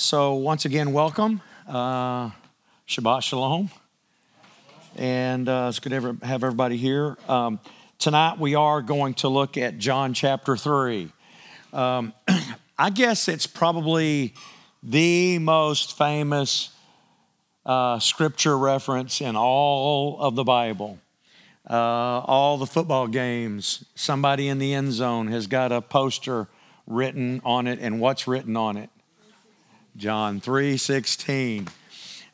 So, once again, welcome. Uh, Shabbat Shalom. And uh, it's good to have everybody here. Um, tonight, we are going to look at John chapter 3. Um, I guess it's probably the most famous uh, scripture reference in all of the Bible. Uh, all the football games, somebody in the end zone has got a poster written on it, and what's written on it? John 3 16.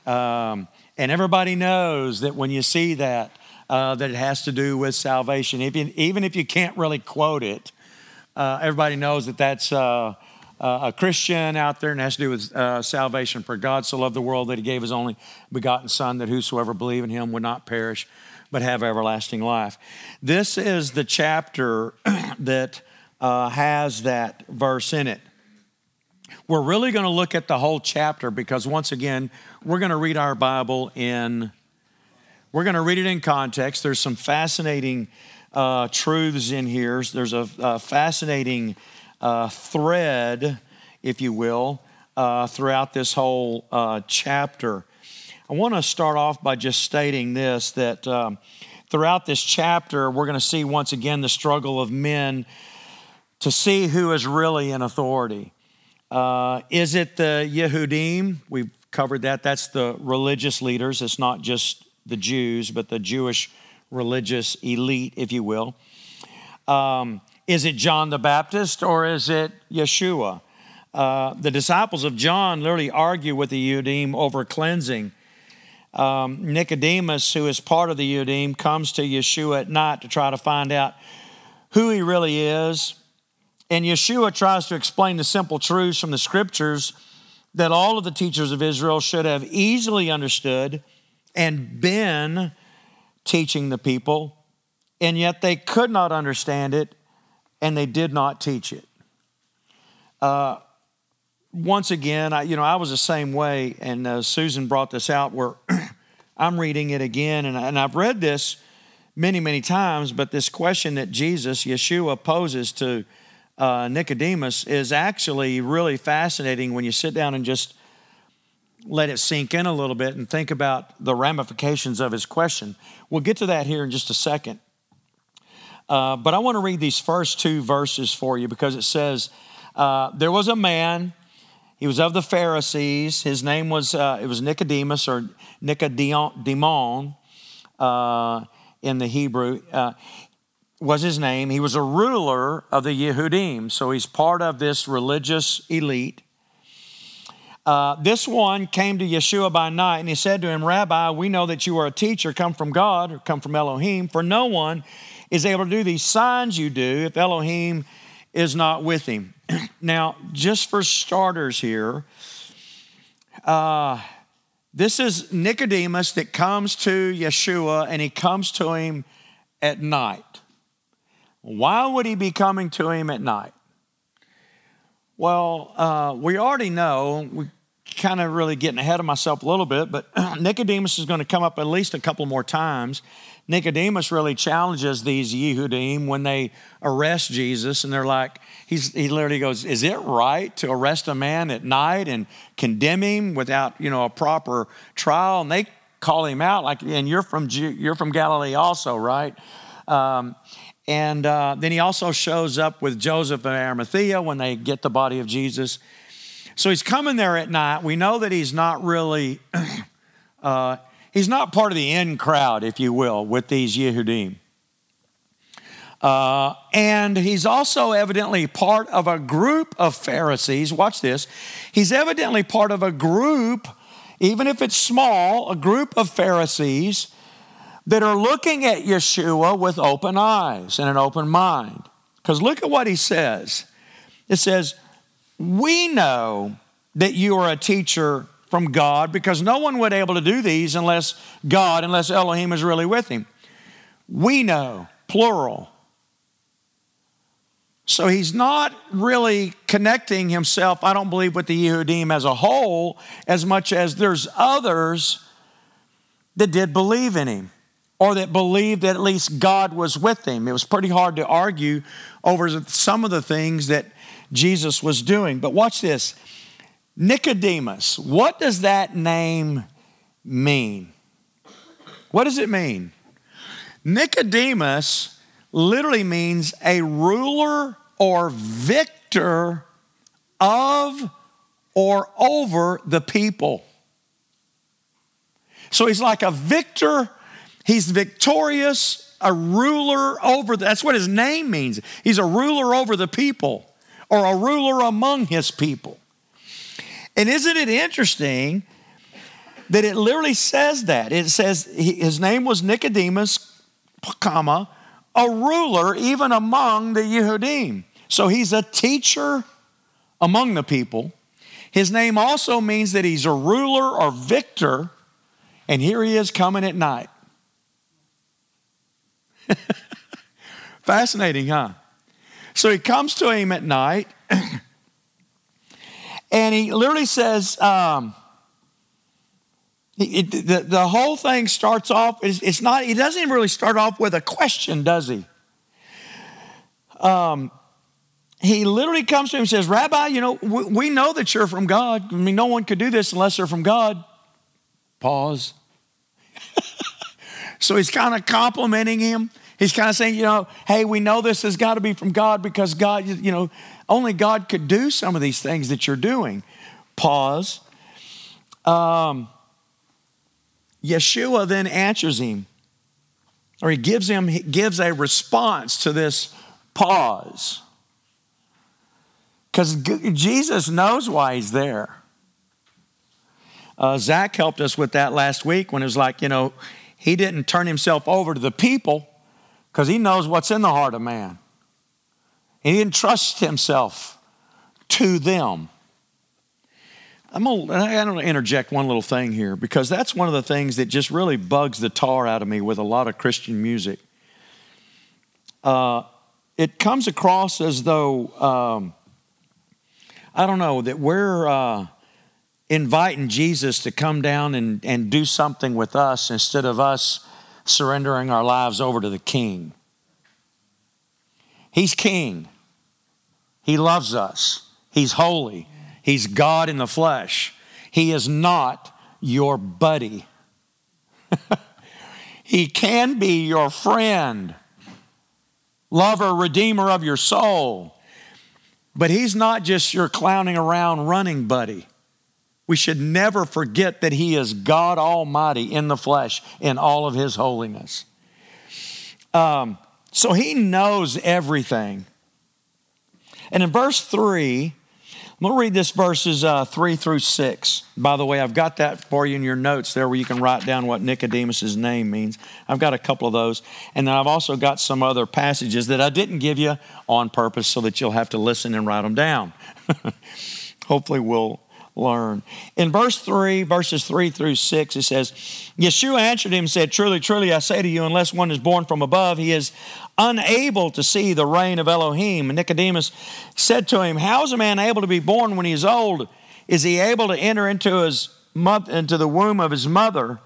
Um, and everybody knows that when you see that, uh, that it has to do with salvation. If you, even if you can't really quote it, uh, everybody knows that that's uh, uh a Christian out there and has to do with uh, salvation. For God so loved the world that he gave his only begotten Son, that whosoever believe in him would not perish, but have everlasting life. This is the chapter that uh, has that verse in it. We're really going to look at the whole chapter because, once again, we're going to read our Bible in, we're going to read it in context. There's some fascinating uh, truths in here. There's a, a fascinating uh, thread, if you will, uh, throughout this whole uh, chapter. I want to start off by just stating this that um, throughout this chapter, we're going to see once again the struggle of men to see who is really in authority. Uh, is it the Yehudim? We've covered that. That's the religious leaders. It's not just the Jews, but the Jewish religious elite, if you will. Um, is it John the Baptist or is it Yeshua? Uh, the disciples of John literally argue with the Yehudim over cleansing. Um, Nicodemus, who is part of the Yehudim, comes to Yeshua at night to try to find out who he really is and Yeshua tries to explain the simple truths from the scriptures that all of the teachers of Israel should have easily understood and been teaching the people, and yet they could not understand it and they did not teach it. Uh, once again, I, you know, I was the same way, and uh, Susan brought this out where I'm reading it again, and, and I've read this many, many times, but this question that Jesus, Yeshua, poses to uh, Nicodemus is actually really fascinating when you sit down and just let it sink in a little bit and think about the ramifications of his question. We'll get to that here in just a second. Uh, but I want to read these first two verses for you because it says, uh, There was a man, he was of the Pharisees. His name was, uh, it was Nicodemus or Nicodemon uh, in the Hebrew. Was his name. He was a ruler of the Yehudim, so he's part of this religious elite. Uh, this one came to Yeshua by night and he said to him, Rabbi, we know that you are a teacher come from God or come from Elohim, for no one is able to do these signs you do if Elohim is not with him. now, just for starters here, uh, this is Nicodemus that comes to Yeshua and he comes to him at night. Why would he be coming to him at night? Well, uh, we already know, we kind of really getting ahead of myself a little bit, but Nicodemus is going to come up at least a couple more times. Nicodemus really challenges these Yehudim when they arrest Jesus, and they're like, he's, he literally goes, Is it right to arrest a man at night and condemn him without you know, a proper trial? And they call him out, like, and you're from, you're from Galilee also, right? Um, and uh, then he also shows up with Joseph and Arimathea when they get the body of Jesus. So he's coming there at night. We know that he's not really, uh, he's not part of the in crowd, if you will, with these Yehudim. Uh, and he's also evidently part of a group of Pharisees. Watch this. He's evidently part of a group, even if it's small, a group of Pharisees that are looking at Yeshua with open eyes and an open mind. Because look at what he says. It says, We know that you are a teacher from God because no one would be able to do these unless God, unless Elohim is really with him. We know, plural. So he's not really connecting himself, I don't believe, with the Yehudim as a whole, as much as there's others that did believe in him or that believed that at least God was with him. It was pretty hard to argue over some of the things that Jesus was doing. But watch this. Nicodemus. What does that name mean? What does it mean? Nicodemus literally means a ruler or victor of or over the people. So he's like a victor, he's victorious, a ruler over, the, that's what his name means. He's a ruler over the people or a ruler among his people. And isn't it interesting that it literally says that? It says his name was Nicodemus, comma, a ruler even among the Yehudim. So he's a teacher among the people. His name also means that he's a ruler or victor and here he is coming at night. Fascinating, huh? So he comes to him at night, and he literally says, um, it, the, the whole thing starts off, it's, it's, not, he doesn't even really start off with a question, does he? Um, he literally comes to him and says, Rabbi, you know, we, we know that you're from God. I mean, no one could do this unless they're from God. Pause. so he's kind of complimenting him. He's kind of saying, you know, hey, we know this has got to be from God because God, you know, only God could do some of these things that you're doing. Pause. Um, Yeshua then answers him, or he gives him he gives a response to this pause. Because Jesus knows why he's there. Uh, Zach helped us with that last week when it was like, you know, he didn't turn himself over to the people because he knows what's in the heart of man. He didn't trust himself to them. I'm gonna, I'm to interject one little thing here because that's one of the things that just really bugs the tar out of me with a lot of Christian music. Uh, it comes across as though, um, I don't know, that we're. Uh, inviting Jesus to come down and, and do something with us instead of us surrendering our lives over to the King. He's King. He loves us. He's holy. He's God in the flesh. He is not your buddy. he can be your friend, lover, redeemer of your soul. But he's not just your clowning around running buddy. We should never forget that He is God Almighty in the flesh in all of His holiness. Um, so He knows everything. And in verse 3, I'm going to read this verses uh, 3 through 6. By the way, I've got that for you in your notes there where you can write down what Nicodemus' name means. I've got a couple of those. And then I've also got some other passages that I didn't give you on purpose so that you'll have to listen and write them down. Hopefully, we'll learn. In verse 3, verses 3 through 6, it says, Yeshua answered him and said, Truly, truly, I say to you, unless one is born from above, he is unable to see the reign of Elohim. And Nicodemus said to him, How is a man able to be born when he is old? Is he able to enter into, his, into the womb of his mother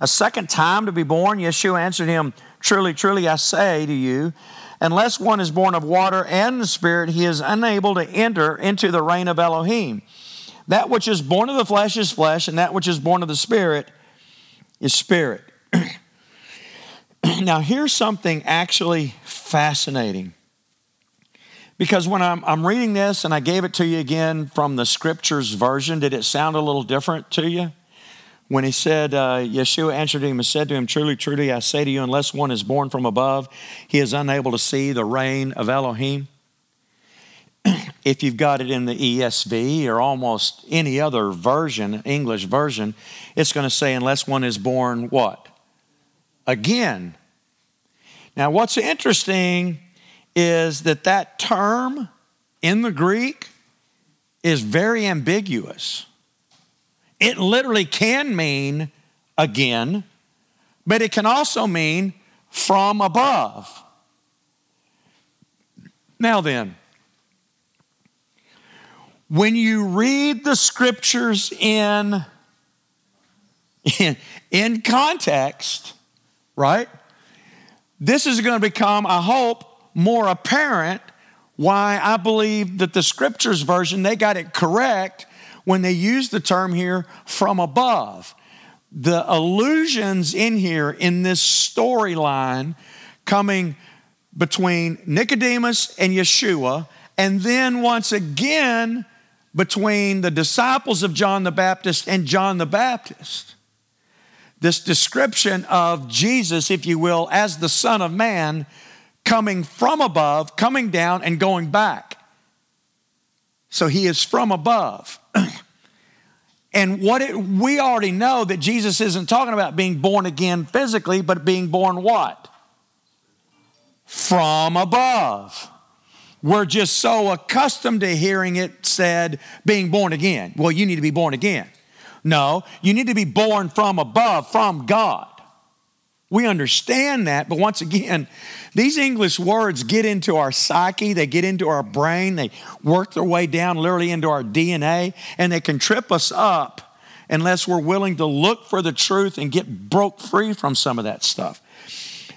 a second time to be born? Yeshua answered him, Truly, truly, I say to you, unless one is born of water and the Spirit, he is unable to enter into the reign of Elohim. That which is born of the flesh is flesh, and that which is born of the spirit is spirit. now, here's something actually fascinating. Because when I'm, I'm, reading this and I gave it to you again from the scriptures version, did it sound a little different to you? When he said, uh, Yeshua answered him and said to him, Truly, truly, I say to you, unless one is born from above, he is unable to see the reign of Elohim if you've got it in the ESV or almost any other version, English version, it's going to say, unless one is born what? Again. Now, what's interesting is that that term in the Greek is very ambiguous. It literally can mean again, but it can also mean from above. Now then, when you read the scriptures in, in, in context, right? This is going to become, I hope, more apparent why I believe that the scriptures version, they got it correct when they use the term here from above. The allusions in here in this storyline coming between Nicodemus and Yeshua, and then once again between the disciples of John the Baptist and John the Baptist. This description of Jesus, if you will, as the Son of Man coming from above, coming down, and going back. So he is from above. and what it, we already know that Jesus isn't talking about being born again physically, but being born what? From above. We're just so accustomed to hearing it said, being born again. Well, you need to be born again. No, you need to be born from above, from God. We understand that, but once again, these English words get into our psyche, they get into our brain, they work their way down literally into our DNA, and they can trip us up unless we're willing to look for the truth and get broke free from some of that stuff.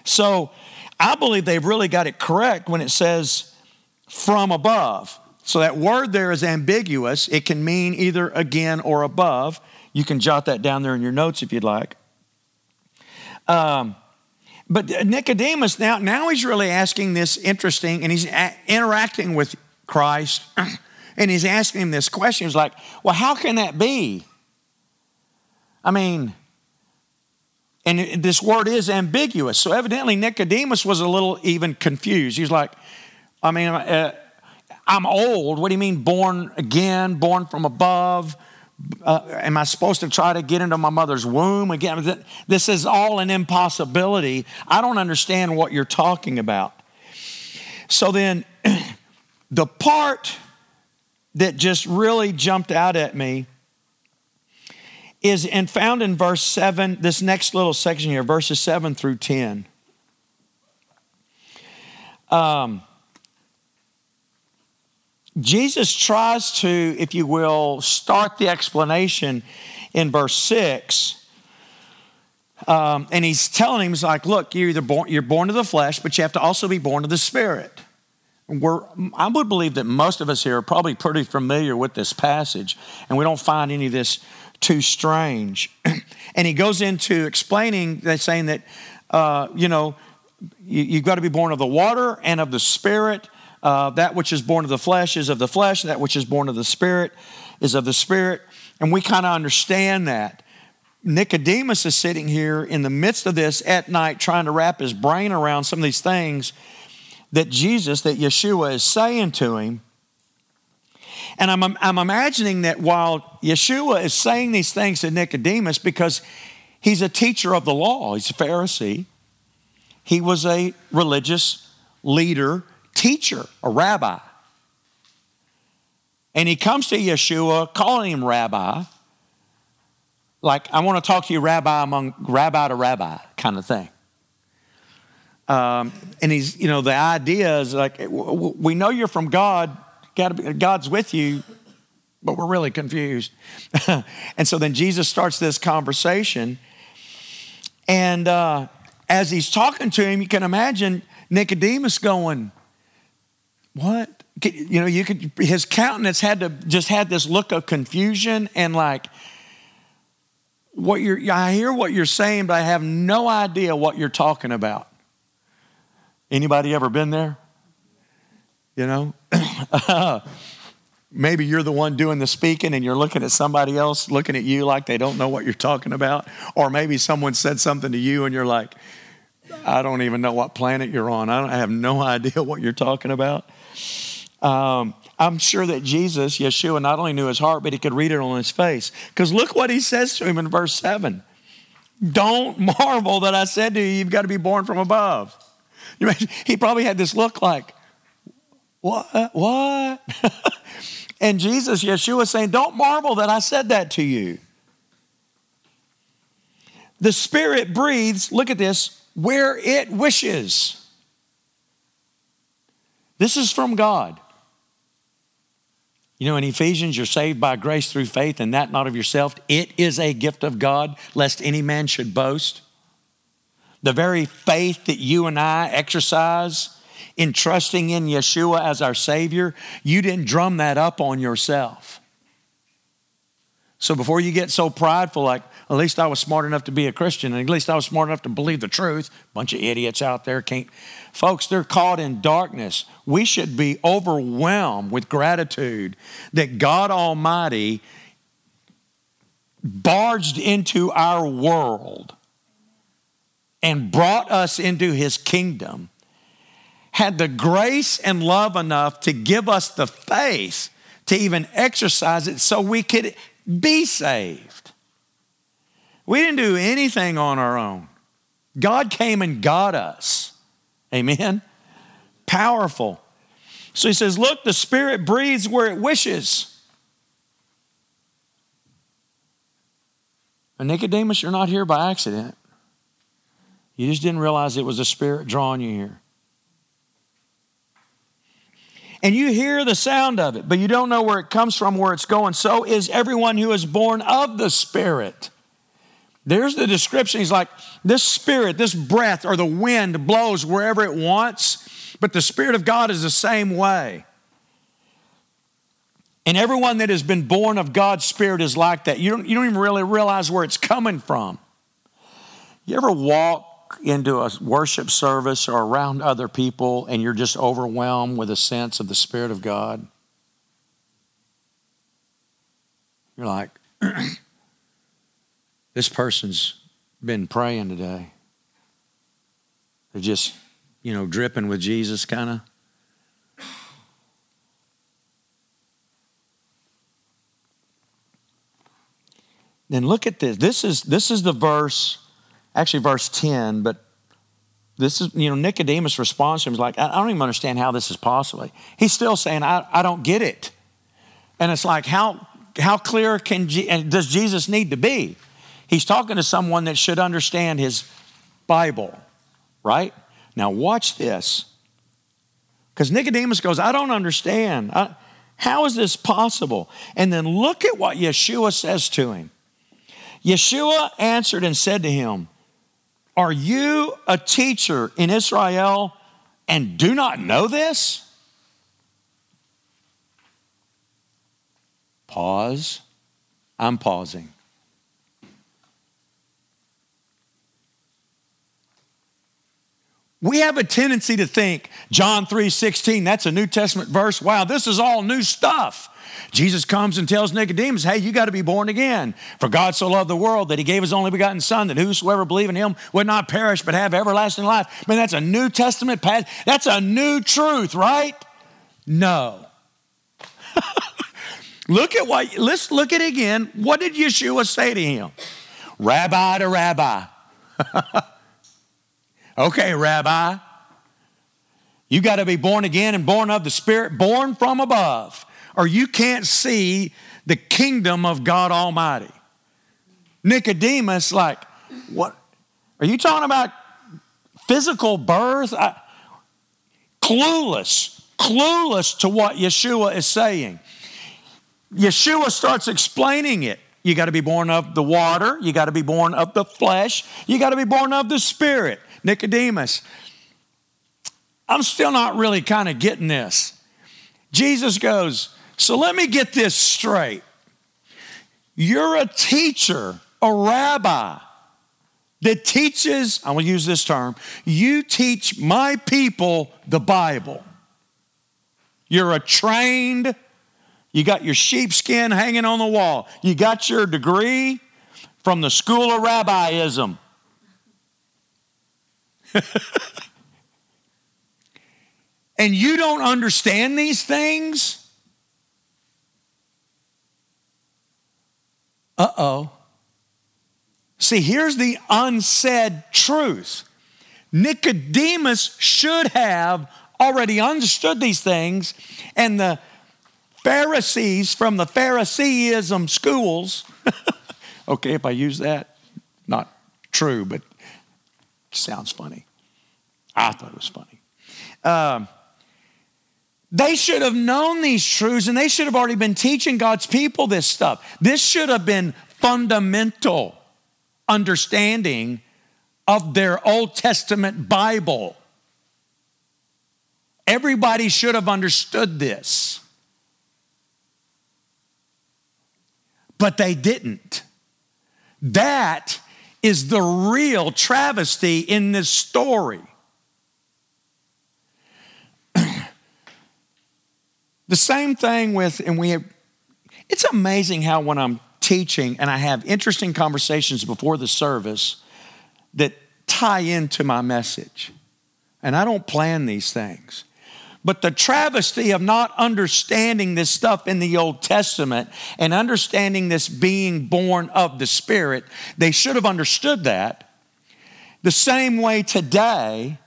So I believe they've really got it correct when it says from above. So that word there is ambiguous. It can mean either again or above. You can jot that down there in your notes if you'd like. Um, but Nicodemus now, now he's really asking this interesting, and he's a- interacting with Christ, and he's asking him this question. He's like, "Well, how can that be?" I mean, and this word is ambiguous. So evidently Nicodemus was a little even confused. He's like, "I mean, uh, I'm old. What do you mean, born again, born from above?" uh, am I supposed to try to get into my mother's womb again? This is all an impossibility. I don't understand what you're talking about. So then, the part that just really jumped out at me is and found in verse 7, this next little section here, verses 7 through 10. Um, Jesus tries to, if you will, start the explanation in verse 6. Um, and he's telling him, he's like, look, you're either born, you're born of the flesh, but you have to also be born of the spirit. We're, I would believe that most of us here are probably pretty familiar with this passage, and we don't find any of this too strange. and he goes into explaining, saying that, uh, you know, you, you've got to be born of the water and of the spirit uh, that which is born of the flesh is of the flesh, that which is born of the spirit is of the spirit. And we kind of understand that. Nicodemus is sitting here in the midst of this at night trying to wrap his brain around some of these things that Jesus, that Yeshua is saying to him. And I'm, I'm imagining that while Yeshua is saying these things to Nicodemus, because he's a teacher of the law, he's a Pharisee, he was a religious leader teacher, a rabbi. And he comes to Yeshua calling him rabbi, like, I want to talk to you, rabbi, among rabbi to rabbi kind of thing. Um, and he's, you know, the idea is like, we know you're from God, God's with you, but we're really confused. and so then Jesus starts this conversation. And uh, as he's talking to him, you can imagine Nicodemus going, what? You know, you could, his countenance had to just had this look of confusion and like, what you're, I hear what you're saying, but I have no idea what you're talking about. Anybody ever been there? You know? Maybe you're the one doing the speaking and you're looking at somebody else looking at you like they don't know what you're talking about. Or maybe someone said something to you and you're like, I don't even know what planet you're on. I, I have no idea what you're talking about. Um, I'm sure that Jesus, Yeshua, not only knew his heart, but he could read it on his face. Because look what he says to him in verse 7 Don't marvel that I said to you, you've got to be born from above. He probably had this look like, What? What? and Jesus, Yeshua, saying, Don't marvel that I said that to you. The Spirit breathes, look at this, where it wishes. This is from God. You know, in Ephesians, you're saved by grace through faith, and that not of yourself. It is a gift of God, lest any man should boast. The very faith that you and I exercise in trusting in Yeshua as our Savior, you didn't drum that up on yourself. So before you get so prideful, like, at least I was smart enough to be a Christian, and at least I was smart enough to believe the truth. Bunch of idiots out there can't. Folks, they're caught in darkness. We should be overwhelmed with gratitude that God Almighty barged into our world and brought us into his kingdom, had the grace and love enough to give us the faith to even exercise it so we could be saved. We didn't do anything on our own. God came and got us. Amen. Powerful. So he says, Look, the Spirit breathes where it wishes. And Nicodemus, you're not here by accident. You just didn't realize it was the Spirit drawing you here and you hear the sound of it, but you don't know where it comes from, where it's going. So is everyone who is born of the Spirit. There's the description. He's like, this spirit, this breath, or the wind blows wherever it wants, but the Spirit of God is the same way. And everyone that has been born of God's Spirit is like that. You don't, you don't even really realize where it's coming from. You ever walk into a worship service or around other people and you're just overwhelmed with a sense of the Spirit of God? You're like, this person's been praying today. They're just, you know, dripping with Jesus, kind of. Then look at this. This is this is the verse actually verse 10, but this is, you know, Nicodemus' response to him is like, I don't even understand how this is possible. He's still saying, I, I don't get it. And it's like, how, how clear can, does Jesus need to be? He's talking to someone that should understand his Bible, right? Now, watch this. Because Nicodemus goes, I don't understand. I, how is this possible? And then look at what Yeshua says to him. Yeshua answered and said to him, are you a teacher in Israel and do not know this? Pause. I'm pausing. We have a tendency to think John 3 16, that's a New Testament verse. Wow, this is all new stuff. Jesus comes and tells Nicodemus, hey, you got to be born again. For God so loved the world that he gave his only begotten Son, that whosoever believe in him would not perish but have everlasting life. I mean, that's a New Testament passage. That's a new truth, right? No. look at what, let's look at it again. What did Yeshua say to him? Rabbi to rabbi. okay, rabbi. You got to be born again and born of the Spirit, born from above or you can't see the kingdom of God Almighty. Nicodemus, like, what? Are you talking about physical birth? I, clueless, clueless to what Yeshua is saying. Yeshua starts explaining it. You got to be born of the water, you got to be born of the flesh, you got to be born of the spirit. Nicodemus, I'm still not really kind of getting this. Jesus goes, so let me get this straight. You're a teacher, a rabbi that teaches, I will use this term, you teach my people the Bible. You're a trained, you got your sheepskin hanging on the wall, you got your degree from the school of rabbiism. And you don't understand these things? Uh oh. See, here's the unsaid truth Nicodemus should have already understood these things, and the Pharisees from the Phariseeism schools, okay, if I use that, not true, but sounds funny. I thought it was funny. Um, they should have known these truths and they should have already been teaching God's people this stuff. This should have been fundamental understanding of their Old Testament Bible. Everybody should have understood this. but they didn't. That is the real travesty in this story. the same thing with, and we have, it's amazing how when I'm teaching and I have interesting conversations before the service that tie into my message. And I don't plan these things. But the travesty of not understanding this stuff in the Old Testament and understanding this being born of the Spirit, they should have understood that. The same way today,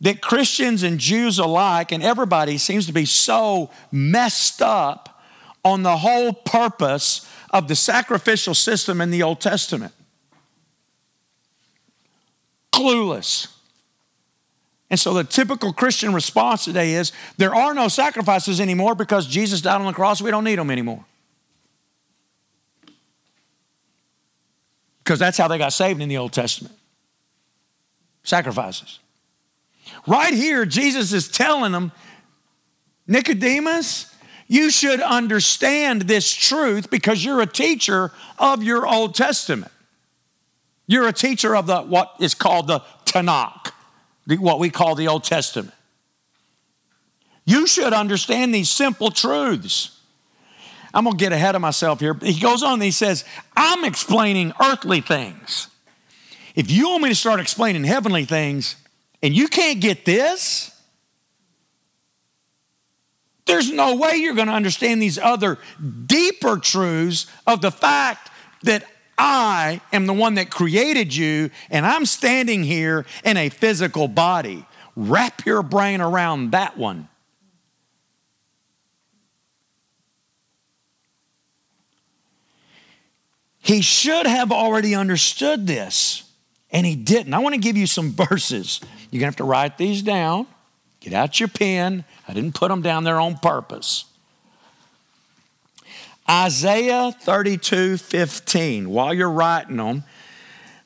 that Christians and Jews alike and everybody seems to be so messed up on the whole purpose of the sacrificial system in the Old Testament. Clueless. And so the typical Christian response today is there are no sacrifices anymore because Jesus died on the cross. We don't need them anymore. Because that's how they got saved in the Old Testament sacrifices. Right here, Jesus is telling them, Nicodemus, you should understand this truth because you're a teacher of your Old Testament. You're a teacher of the what is called the Tanakh what we call the Old Testament. You should understand these simple truths. I'm going to get ahead of myself here. He goes on and he says, I'm explaining earthly things. If you want me to start explaining heavenly things and you can't get this, there's no way you're going to understand these other deeper truths of the fact that I am the one that created you, and I'm standing here in a physical body. Wrap your brain around that one. He should have already understood this, and he didn't. I want to give you some verses. You're going to have to write these down. Get out your pen. I didn't put them down there on purpose. Isaiah 32 15. While you're writing them,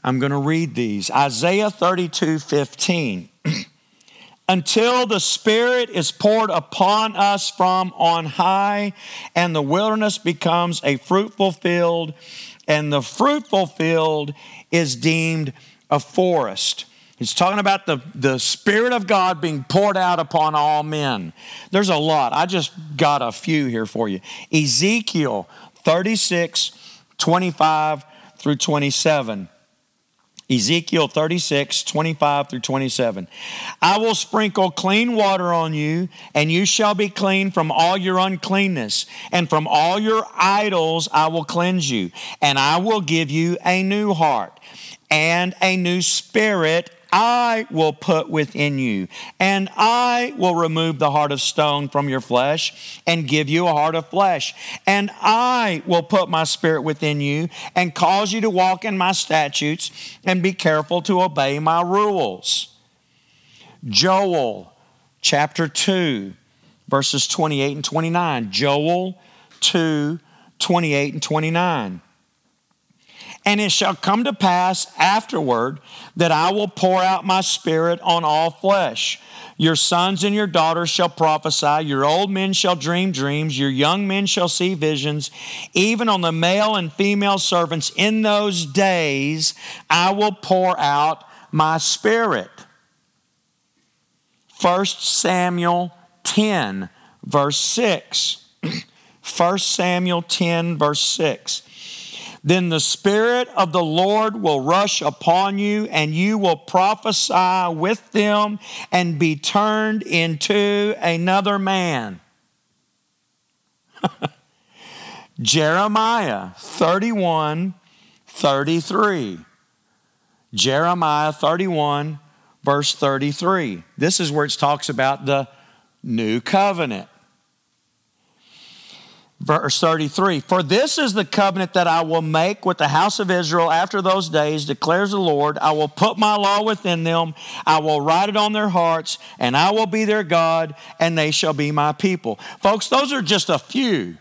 I'm going to read these. Isaiah 32 15. Until the Spirit is poured upon us from on high, and the wilderness becomes a fruitful field, and the fruitful field is deemed a forest. He's talking about the, the Spirit of God being poured out upon all men. There's a lot. I just got a few here for you. Ezekiel 36, 25 through 27. Ezekiel 36, 25 through 27. I will sprinkle clean water on you, and you shall be clean from all your uncleanness, and from all your idols I will cleanse you, and I will give you a new heart and a new spirit I will put within you, and I will remove the heart of stone from your flesh and give you a heart of flesh. And I will put my spirit within you and cause you to walk in my statutes and be careful to obey my rules. Joel chapter 2, verses 28 and 29. Joel 2, 28 and 29. And it shall come to pass afterward that I will pour out my spirit on all flesh. Your sons and your daughters shall prophesy, your old men shall dream dreams, your young men shall see visions. Even on the male and female servants in those days, I will pour out my spirit. 1 Samuel 10, verse 6. 1 Samuel 10, verse 6. Then the Spirit of the Lord will rush upon you, and you will prophesy with them and be turned into another man. Jeremiah 31 33. Jeremiah 31, verse 33. This is where it talks about the new covenant verse 33 For this is the covenant that I will make with the house of Israel after those days, declares the Lord. I will put my law within them, I will write it on their hearts, and I will be their God, and they shall be my people. Folks, those are just a few.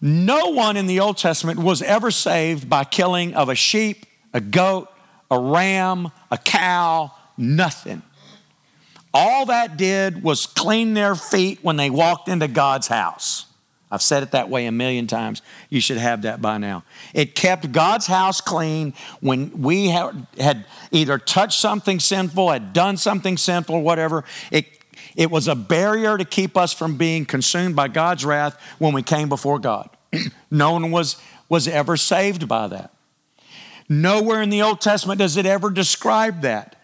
No one in the Old Testament was ever saved by killing of a sheep, a goat, a ram, a cow, nothing. All that did was clean their feet when they walked into God's house. I've said it that way a million times. You should have that by now. It kept God's house clean when we had either touched something sinful, had done something sinful, whatever. It, it was a barrier to keep us from being consumed by God's wrath when we came before God. no one was, was ever saved by that. Nowhere in the Old Testament does it ever describe that.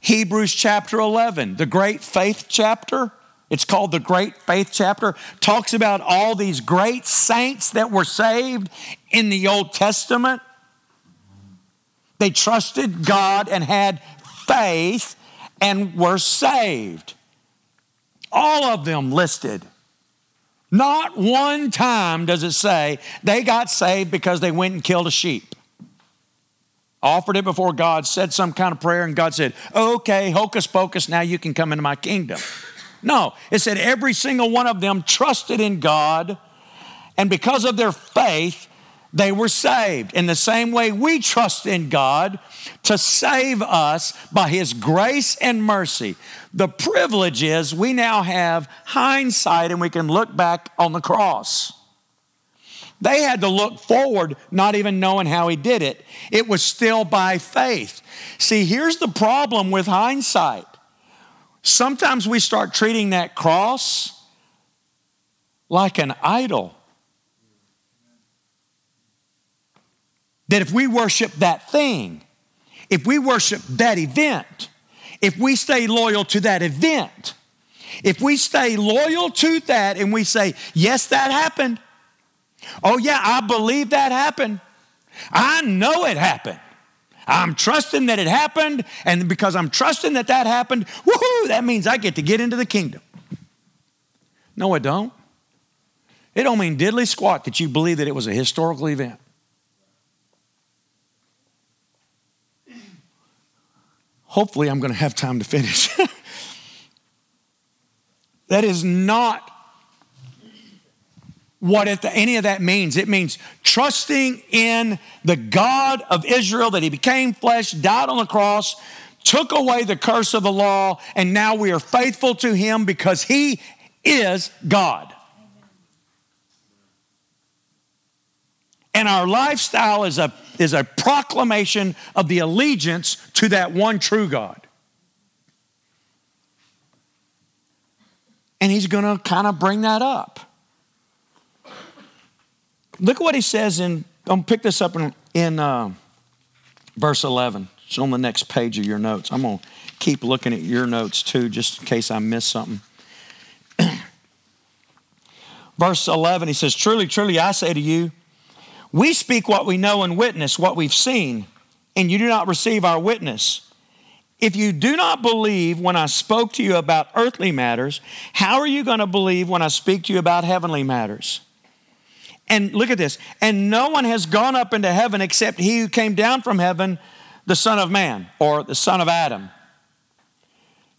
Hebrews chapter 11, the great faith chapter, it's called the Great Faith chapter, talks about all these great saints that were saved in the Old Testament. They trusted God and had faith and were saved. All of them listed. Not one time does it say they got saved because they went and killed a sheep offered it before God, said some kind of prayer, and God said, Okay, hocus pocus, now you can come into my kingdom. No, it said every single one of them trusted in God, and because of their faith, they were saved. In the same way, we trust in God to save us by His grace and mercy. The privilege is we now have hindsight and we can look back on the cross. They had to look forward, not even knowing how he did it. It was still by faith. See, here's the problem with hindsight. Sometimes we start treating that cross like an idol. That if we worship that thing, if we worship that event, if we stay loyal to that event, if we stay loyal to that and we say, yes, that happened, Oh, yeah, I believe that happened. I know it happened. I'm trusting that it happened, and because I'm trusting that that happened, woohoo, that means I get to get into the kingdom. No, it don't. It don't mean diddly squat that you believe that it was a historical event. Hopefully, I'm going to have time to finish. that is not what if any of that means. It means trusting in the God of Israel that He became flesh, died on the cross, took away the curse of the law, and now we are faithful to Him because He is God. And our lifestyle is a, is a proclamation of the allegiance to that one true God. And He's going to kind of bring that up. Look at what he says in, I'm pick this up in, in uh, verse 11. It's on the next page of your notes. I'm going to keep looking at your notes too, just in case I miss something. verse 11, he says, Truly, truly, I say to you, we speak what we know and witness what we've seen, and you do not receive our witness. If you do not believe when I spoke to you about earthly matters, how are you going to believe when I speak to you about heavenly matters? And look at this. And no one has gone up into heaven except he who came down from heaven, the Son of Man, or the Son of Adam.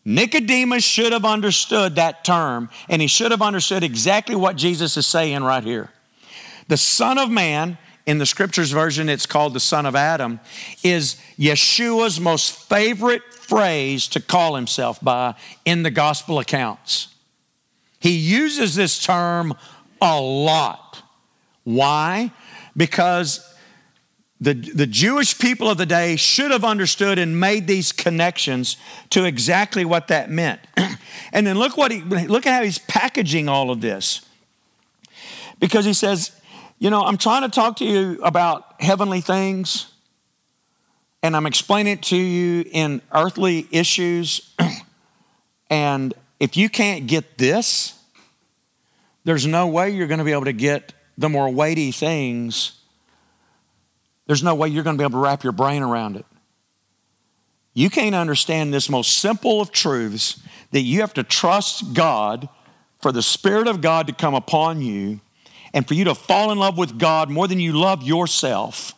Nicodemus should have understood that term, and he should have understood exactly what Jesus is saying right here. The Son of Man, in the scriptures version, it's called the Son of Adam, is Yeshua's most favorite phrase to call himself by in the gospel accounts. He uses this term a lot. Why? Because the, the Jewish people of the day should have understood and made these connections to exactly what that meant. and then look what he look at how he's packaging all of this. Because he says, you know, I'm trying to talk to you about heavenly things, and I'm explaining it to you in earthly issues. and if you can't get this, there's no way you're going to be able to get the more weighty things, there's no way you're going to be able to wrap your brain around it. You can't understand this most simple of truths that you have to trust God for the Spirit of God to come upon you and for you to fall in love with God more than you love yourself,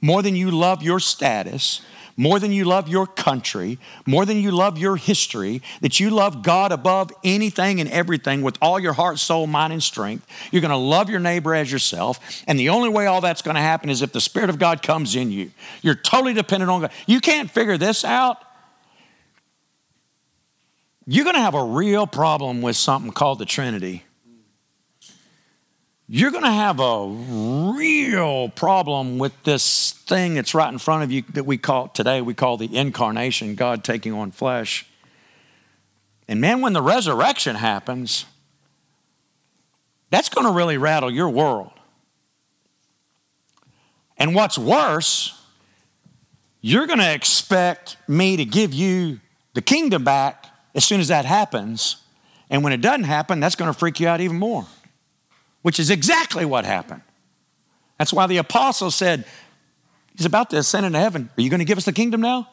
more than you love your status, more than you love your country, more than you love your history, that you love God above anything and everything with all your heart, soul, mind, and strength. You're going to love your neighbor as yourself. And the only way all that's going to happen is if the Spirit of God comes in you. You're totally dependent on God. You can't figure this out. You're going to have a real problem with something called the Trinity. You're going to have a real problem with this thing that's right in front of you that we call today, we call the incarnation, God taking on flesh. And man, when the resurrection happens, that's going to really rattle your world. And what's worse, you're going to expect me to give you the kingdom back as soon as that happens. And when it doesn't happen, that's going to freak you out even more which is exactly what happened. That's why the apostle said, He's about to ascend into heaven. Are you going to give us the kingdom now?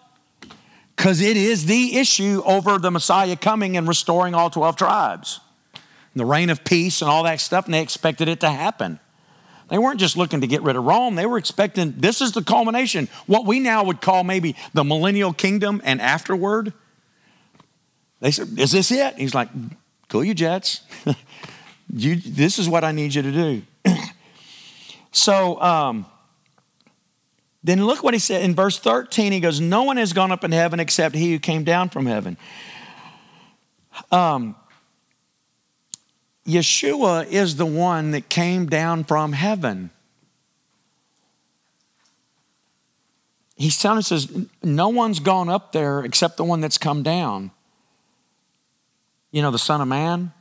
Because it is the issue over the Messiah coming and restoring all 12 tribes. And the reign of peace and all that stuff, and they expected it to happen. They weren't just looking to get rid of Rome, they were expecting this is the culmination, what we now would call maybe the millennial kingdom and afterward. They said, Is this it? He's like, Cool you jets. You, this is what I need you to do. so um, then look what he said in verse 13. He goes, No one has gone up in heaven except he who came down from heaven. Um, Yeshua is the one that came down from heaven. He's telling us, says, no one's gone up there except the one that's come down. You know, the Son of Man.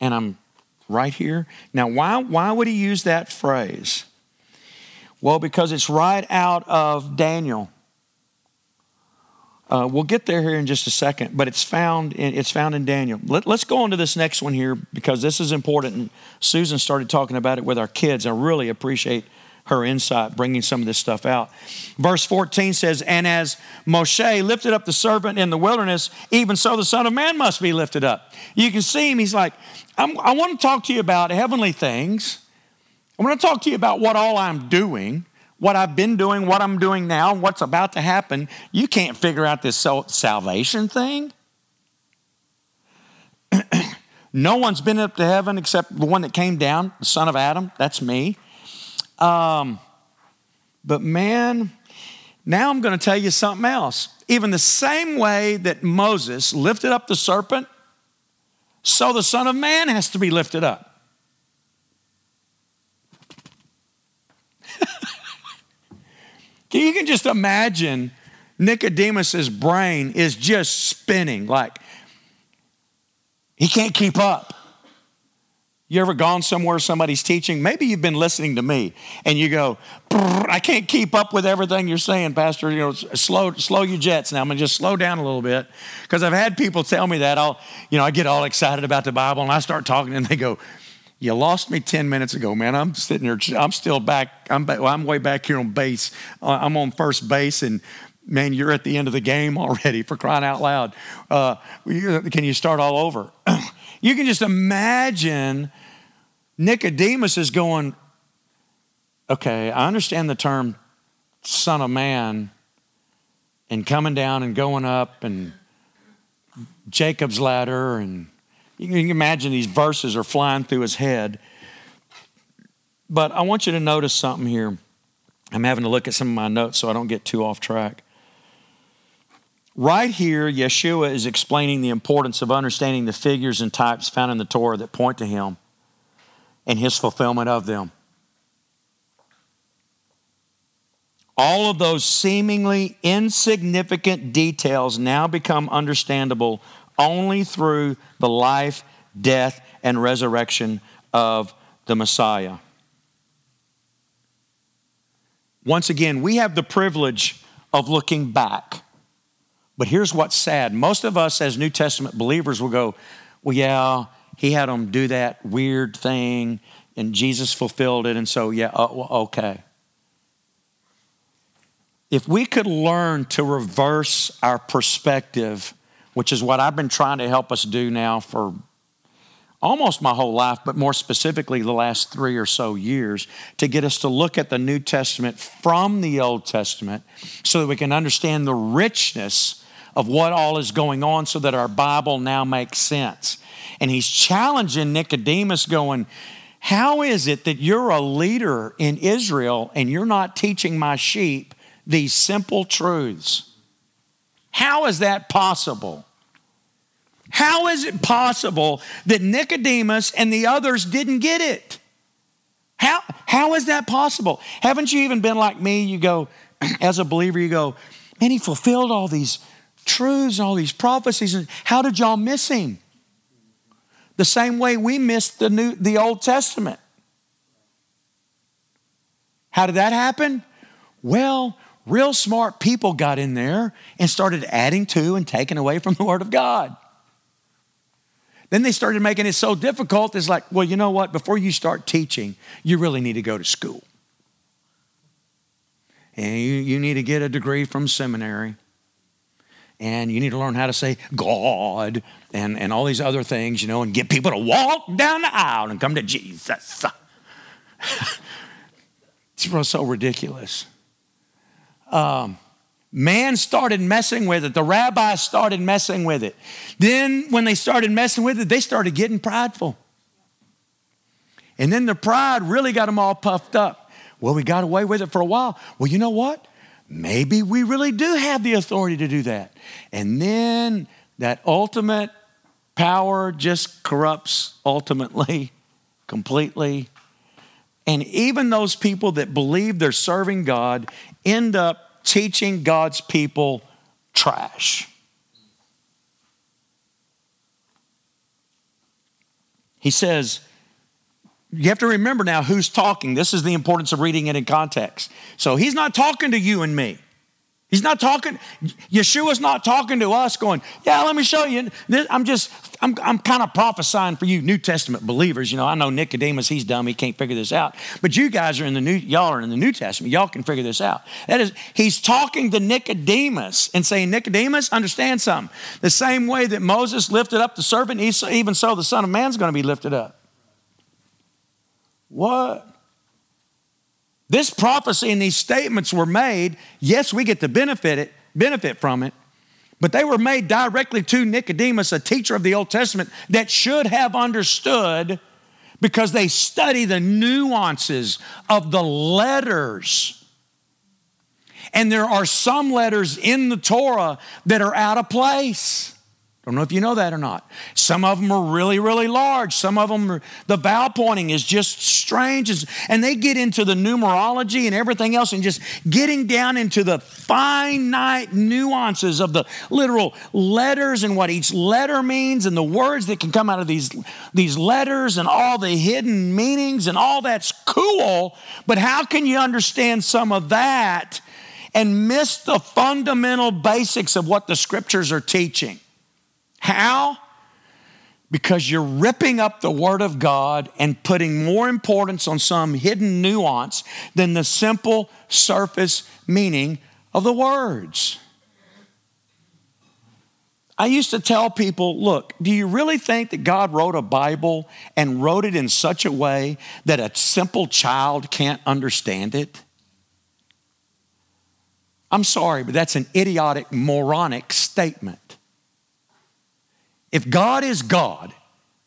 And I'm right here. Now, why, why would he use that phrase? Well, because it's right out of Daniel. Uh, we'll get there here in just a second, but it's found in, it's found in Daniel. Let, us go on to this next one here because this is important. And Susan started talking about it with our kids. I really appreciate her insight bringing some of this stuff out. Verse 14 says, And as Moshe lifted up the serpent in the wilderness, even so the Son of Man must be lifted up. You can see him, he's like, i want to talk to you about heavenly things. I want to talk to you about what all I'm doing, what I've been doing, what I'm doing now, what's about to happen. You can't figure out this salvation thing. no one's been up to heaven except the one that came down, the son of Adam. That's me. Um, but man, now I'm going to tell you something else. Even the same way that Moses lifted up the serpent so the Son of Man has to be lifted up. you can just imagine Nicodemus's brain is just spinning like he can't keep up. You ever gone somewhere somebody's teaching? Maybe you've been listening to me and you go, I can't keep up with everything you're saying, Pastor. You know, slow, slow your jets now. I'm gonna just slow down a little bit. Because I've had people tell me that. I'll, you know, I get all excited about the Bible and I start talking and they go, You lost me 10 minutes ago, man. I'm sitting here, I'm still back, I'm, back, well, I'm way back here on base. Uh, I'm on first base and man, you're at the end of the game already for crying out loud. Uh, can you start all over? you can just imagine Nicodemus is going, okay, I understand the term son of man and coming down and going up and Jacob's ladder and you can imagine these verses are flying through his head. But I want you to notice something here. I'm having to look at some of my notes so I don't get too off track. Right here, Yeshua is explaining the importance of understanding the figures and types found in the Torah that point to him and his fulfillment of them. All of those seemingly insignificant details now become understandable only through the life, death, and resurrection of the Messiah. Once again, we have the privilege of looking back. But here's what's sad most of us, as New Testament believers, will go, Well, yeah, he had them do that weird thing and Jesus fulfilled it. And so, yeah, uh, okay. If we could learn to reverse our perspective, which is what I've been trying to help us do now for almost my whole life, but more specifically the last three or so years, to get us to look at the New Testament from the Old Testament so that we can understand the richness of what all is going on so that our Bible now makes sense. And he's challenging Nicodemus, going, How is it that you're a leader in Israel and you're not teaching my sheep these simple truths? How is that possible? How is it possible that Nicodemus and the others didn't get it? How, how is that possible? Haven't you even been like me? You go, as a believer, you go, man, he fulfilled all these truths and all these prophecies. And how did y'all miss him? The same way we missed the new the Old Testament. How did that happen? Well, real smart people got in there and started adding to and taking away from the Word of God. Then they started making it so difficult, it's like, well, you know what? Before you start teaching, you really need to go to school. And you, you need to get a degree from seminary. And you need to learn how to say God and, and all these other things, you know, and get people to walk down the aisle and come to Jesus. it's so ridiculous. Um, man started messing with it. The rabbis started messing with it. Then, when they started messing with it, they started getting prideful. And then the pride really got them all puffed up. Well, we got away with it for a while. Well, you know what? Maybe we really do have the authority to do that. And then that ultimate power just corrupts ultimately, completely. And even those people that believe they're serving God end up teaching God's people trash. He says, you have to remember now who's talking. This is the importance of reading it in context. So he's not talking to you and me. He's not talking, Yeshua's not talking to us going, yeah, let me show you. I'm just, I'm, I'm kind of prophesying for you New Testament believers. You know, I know Nicodemus, he's dumb, he can't figure this out. But you guys are in the New, y'all are in the New Testament. Y'all can figure this out. That is, he's talking to Nicodemus and saying, Nicodemus, understand something. The same way that Moses lifted up the serpent, even so the Son of Man's going to be lifted up. What? This prophecy and these statements were made. Yes, we get to benefit it, benefit from it, but they were made directly to Nicodemus, a teacher of the Old Testament that should have understood because they study the nuances of the letters. And there are some letters in the Torah that are out of place. Don't know if you know that or not. Some of them are really, really large. Some of them, are, the vowel pointing is just strange. And they get into the numerology and everything else and just getting down into the finite nuances of the literal letters and what each letter means and the words that can come out of these, these letters and all the hidden meanings and all that's cool. But how can you understand some of that and miss the fundamental basics of what the scriptures are teaching? How? Because you're ripping up the Word of God and putting more importance on some hidden nuance than the simple surface meaning of the words. I used to tell people, look, do you really think that God wrote a Bible and wrote it in such a way that a simple child can't understand it? I'm sorry, but that's an idiotic, moronic statement. If God is God,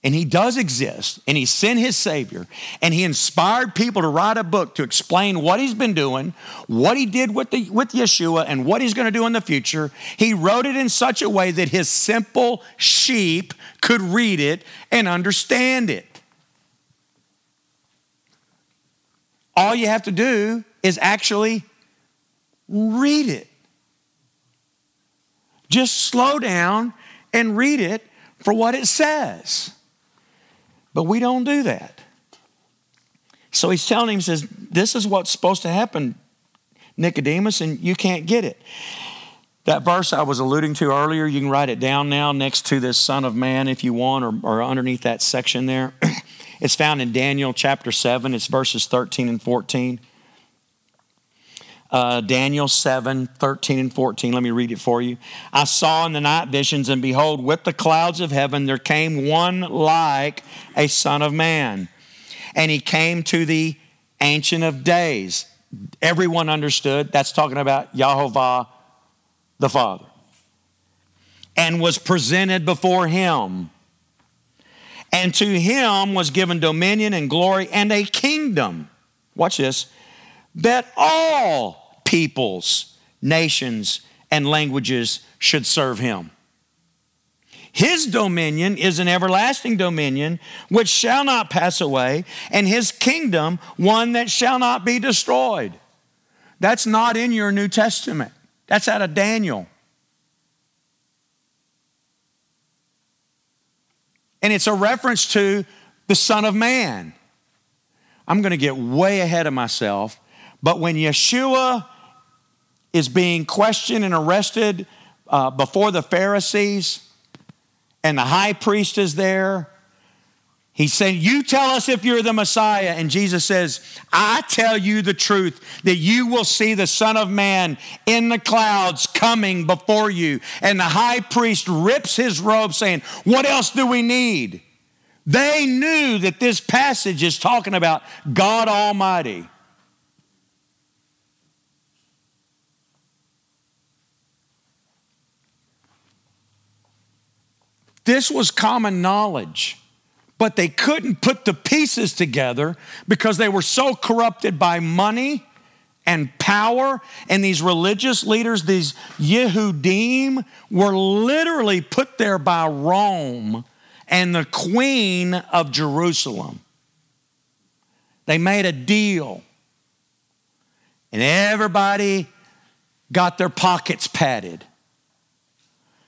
and he does exist, and he sent his Savior, and he inspired people to write a book to explain what he's been doing, what he did with, the, with Yeshua, and what he's going to do in the future. He wrote it in such a way that his simple sheep could read it and understand it. All you have to do is actually read it. Just slow down and read it for what it says. But we don't do that. So he's telling him, he says, This is what's supposed to happen, Nicodemus, and you can't get it. That verse I was alluding to earlier, you can write it down now next to this Son of Man if you want, or, or underneath that section there. it's found in Daniel chapter 7, it's verses 13 and 14 uh, Daniel 7 13 and 14. Let me read it for you. I saw in the night visions, and behold, with the clouds of heaven there came one like a son of man. And he came to the Ancient of Days. Everyone understood that's talking about Yahovah the Father. And was presented before him. And to him was given dominion and glory and a kingdom. Watch this that all peoples, nations, and languages should serve him. His dominion is an everlasting dominion which shall not pass away, and his kingdom one that shall not be destroyed. That's not in your New Testament. That's out of Daniel. And it's a reference to the Son of Man. I'm going to get way ahead of myself, but when Yeshua is being questioned and arrested uh, before the Pharisees, and the high priest is there. He's saying, You tell us if you're the Messiah. And Jesus says, I tell you the truth that you will see the Son of Man in the clouds coming before you. And the high priest rips his robe, saying, What else do we need? They knew that this passage is talking about God Almighty. This was common knowledge, but they couldn't put the pieces together because they were so corrupted by money and power. And these religious leaders, these Yehudim, were literally put there by Rome and the queen of Jerusalem. They made a deal, and everybody got their pockets padded,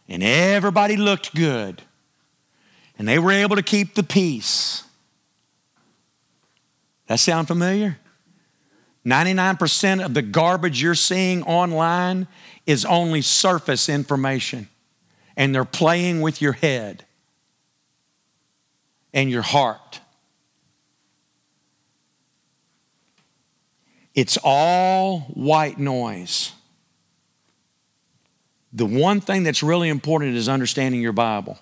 and everybody looked good and they were able to keep the peace. That sound familiar? 99% of the garbage you're seeing online is only surface information, and they're playing with your head and your heart. It's all white noise. The one thing that's really important is understanding your Bible.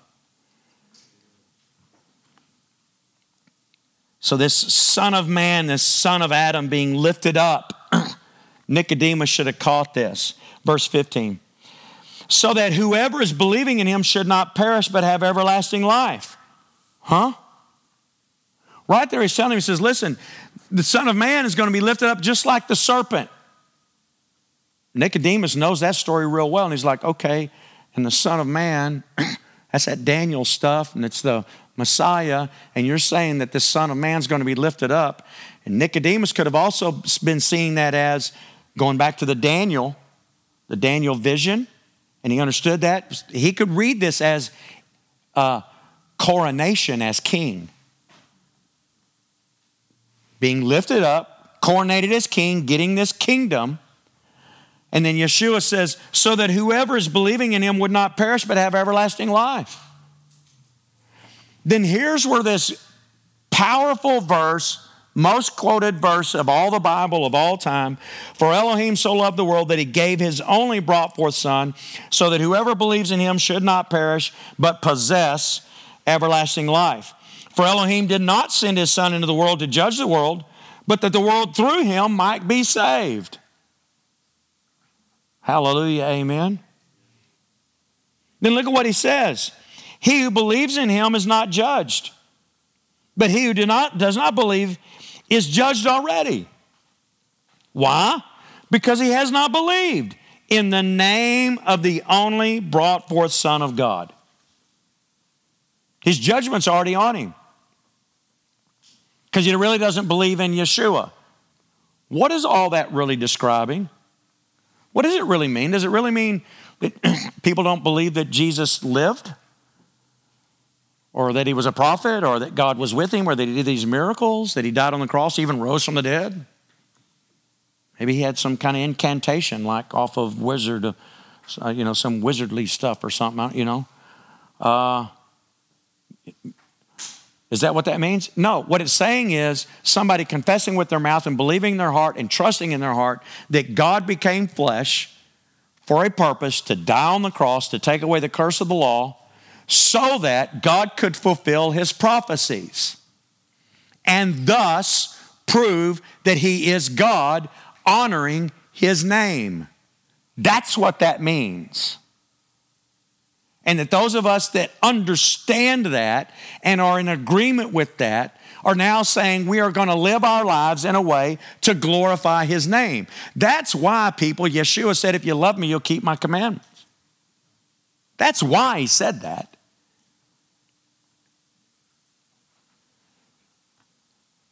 So, this son of man, this son of Adam being lifted up, Nicodemus should have caught this. Verse 15. So that whoever is believing in him should not perish but have everlasting life. Huh? Right there, he's telling him, he says, Listen, the Son of Man is going to be lifted up just like the serpent. Nicodemus knows that story real well, and he's like, Okay, and the Son of Man, that's that Daniel stuff, and it's the Messiah, and you're saying that the Son of Man's going to be lifted up. And Nicodemus could have also been seeing that as going back to the Daniel, the Daniel vision, and he understood that. He could read this as a coronation as king. Being lifted up, coronated as king, getting this kingdom. And then Yeshua says, so that whoever is believing in him would not perish but have everlasting life then here's where this powerful verse, most quoted verse of all the Bible of all time For Elohim so loved the world that he gave his only brought forth Son, so that whoever believes in him should not perish, but possess everlasting life. For Elohim did not send his Son into the world to judge the world, but that the world through him might be saved. Hallelujah, amen. Then look at what he says. He who believes in him is not judged. But he who do not, does not believe is judged already. Why? Because he has not believed in the name of the only brought forth Son of God. His judgment's already on him because he really doesn't believe in Yeshua. What is all that really describing? What does it really mean? Does it really mean that people don't believe that Jesus lived? Or that he was a prophet, or that God was with him, or that he did these miracles, that he died on the cross, even rose from the dead. Maybe he had some kind of incantation, like off of wizard, uh, you know, some wizardly stuff or something, you know. Uh, is that what that means? No. What it's saying is somebody confessing with their mouth and believing in their heart and trusting in their heart that God became flesh for a purpose to die on the cross to take away the curse of the law so that God could fulfill his prophecies and thus prove that he is God, honoring his name. That's what that means. And that those of us that understand that and are in agreement with that are now saying we are going to live our lives in a way to glorify his name. That's why people, Yeshua said, if you love me, you'll keep my commandments. That's why he said that.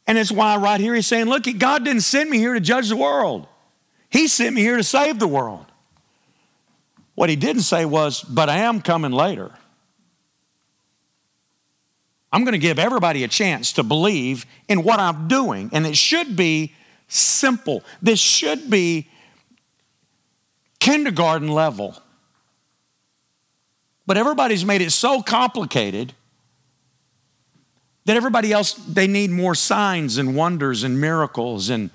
And it's why right here he's saying, look, God didn't send me here to judge the world. He sent me here to save the world. What he didn't say was, but I am coming later. I'm going to give everybody a chance to believe in what I'm doing. And it should be simple. This should be kindergarten level. But everybody's made it so complicated that everybody else, they need more signs and wonders and miracles and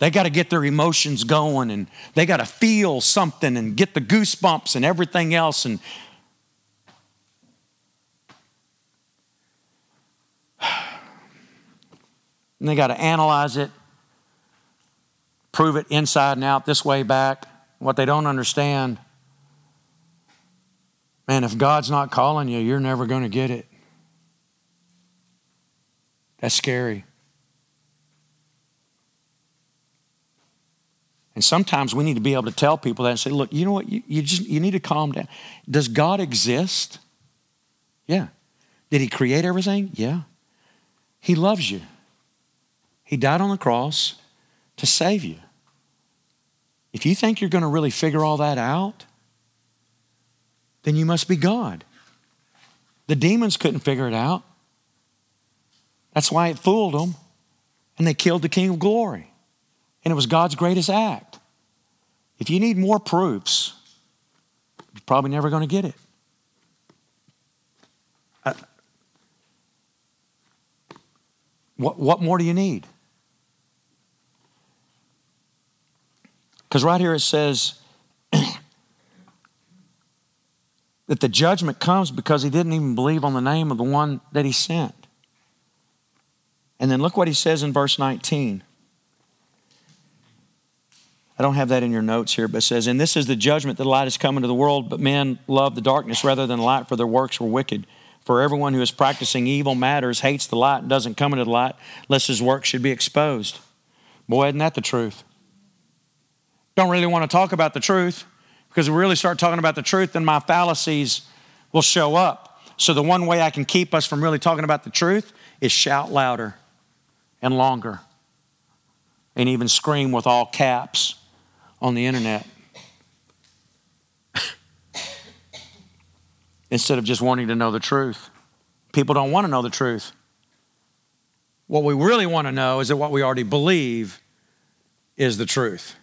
they got to get their emotions going and they got to feel something and get the goosebumps and everything else. And and they got to analyze it, prove it inside and out, this way back. What they don't understand, man, if God's not calling you, you're never going to get it. That's scary. And sometimes we need to be able to tell people that and say, look, you know what? You, you just you need to calm down. Does God exist? Yeah. Did he create everything? Yeah. He loves you. He died on the cross to save you. If you think you're going to really figure all that out, then you must be God. The demons couldn't figure it out. That's why it fooled them. And they killed the King of Glory. And it was God's greatest act. If you need more proofs, you're probably never going to get it. Uh, what, what more do you need? Because right here it says that the judgment comes because he didn't even believe on the name of the one that he sent. And then look what he says in verse 19. I don't have that in your notes here, but it says, And this is the judgment that the light has come into the world, but men love the darkness rather than light, for their works were wicked. For everyone who is practicing evil matters hates the light and doesn't come into the light, lest his work should be exposed. Boy, isn't that the truth? don't really want to talk about the truth because if we really start talking about the truth, then my fallacies will show up. So, the one way I can keep us from really talking about the truth is shout louder and longer and even scream with all caps on the internet instead of just wanting to know the truth. People don't want to know the truth. What we really want to know is that what we already believe is the truth.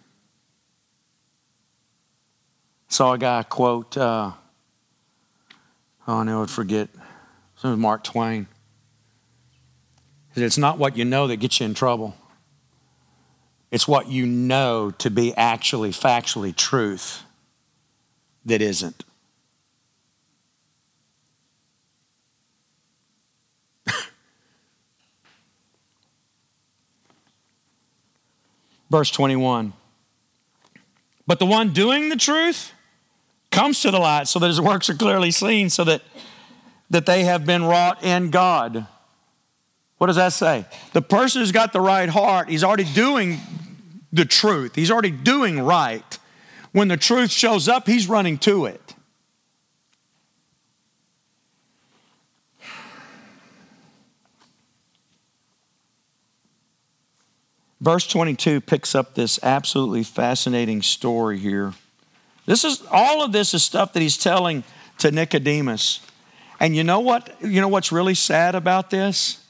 Saw a guy quote, uh, oh, I know I'd forget. It was Mark Twain. It's not what you know that gets you in trouble, it's what you know to be actually, factually truth that isn't. Verse 21. But the one doing the truth, comes to the light so that his works are clearly seen, so that, that they have been wrought in God. What does that say? The person who's got the right heart, he's already doing the truth, he's already doing right. When the truth shows up, he's running to it. Verse 22 picks up this absolutely fascinating story here this is all of this is stuff that he's telling to Nicodemus. And you know what? You know what's really sad about this?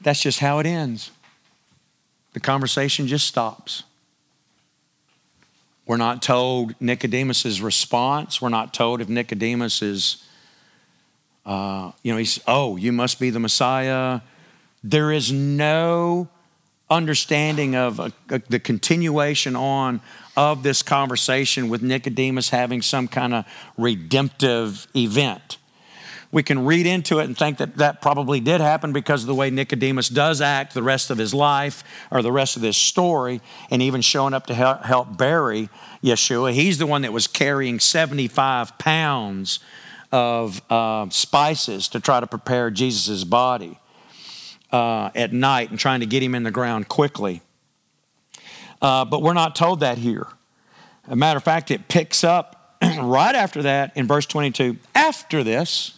That's just how it ends. The conversation just stops. We're not told Nicodemus's response. We're not told if Nicodemus is, uh, you know, he's, oh, you must be the Messiah. There is no understanding of a, a, the continuation on of this conversation with Nicodemus having some kind of redemptive event. We can read into it and think that that probably did happen because of the way Nicodemus does act the rest of his life or the rest of this story, and even showing up to help, bury Yeshua. He's the one that was carrying 75 pounds of uh, spices to try to prepare Jesus' body uh, at night and trying to get him in the ground quickly. Uh, but we're not told that here. As a matter of fact, it picks up right after that in verse 22. After this,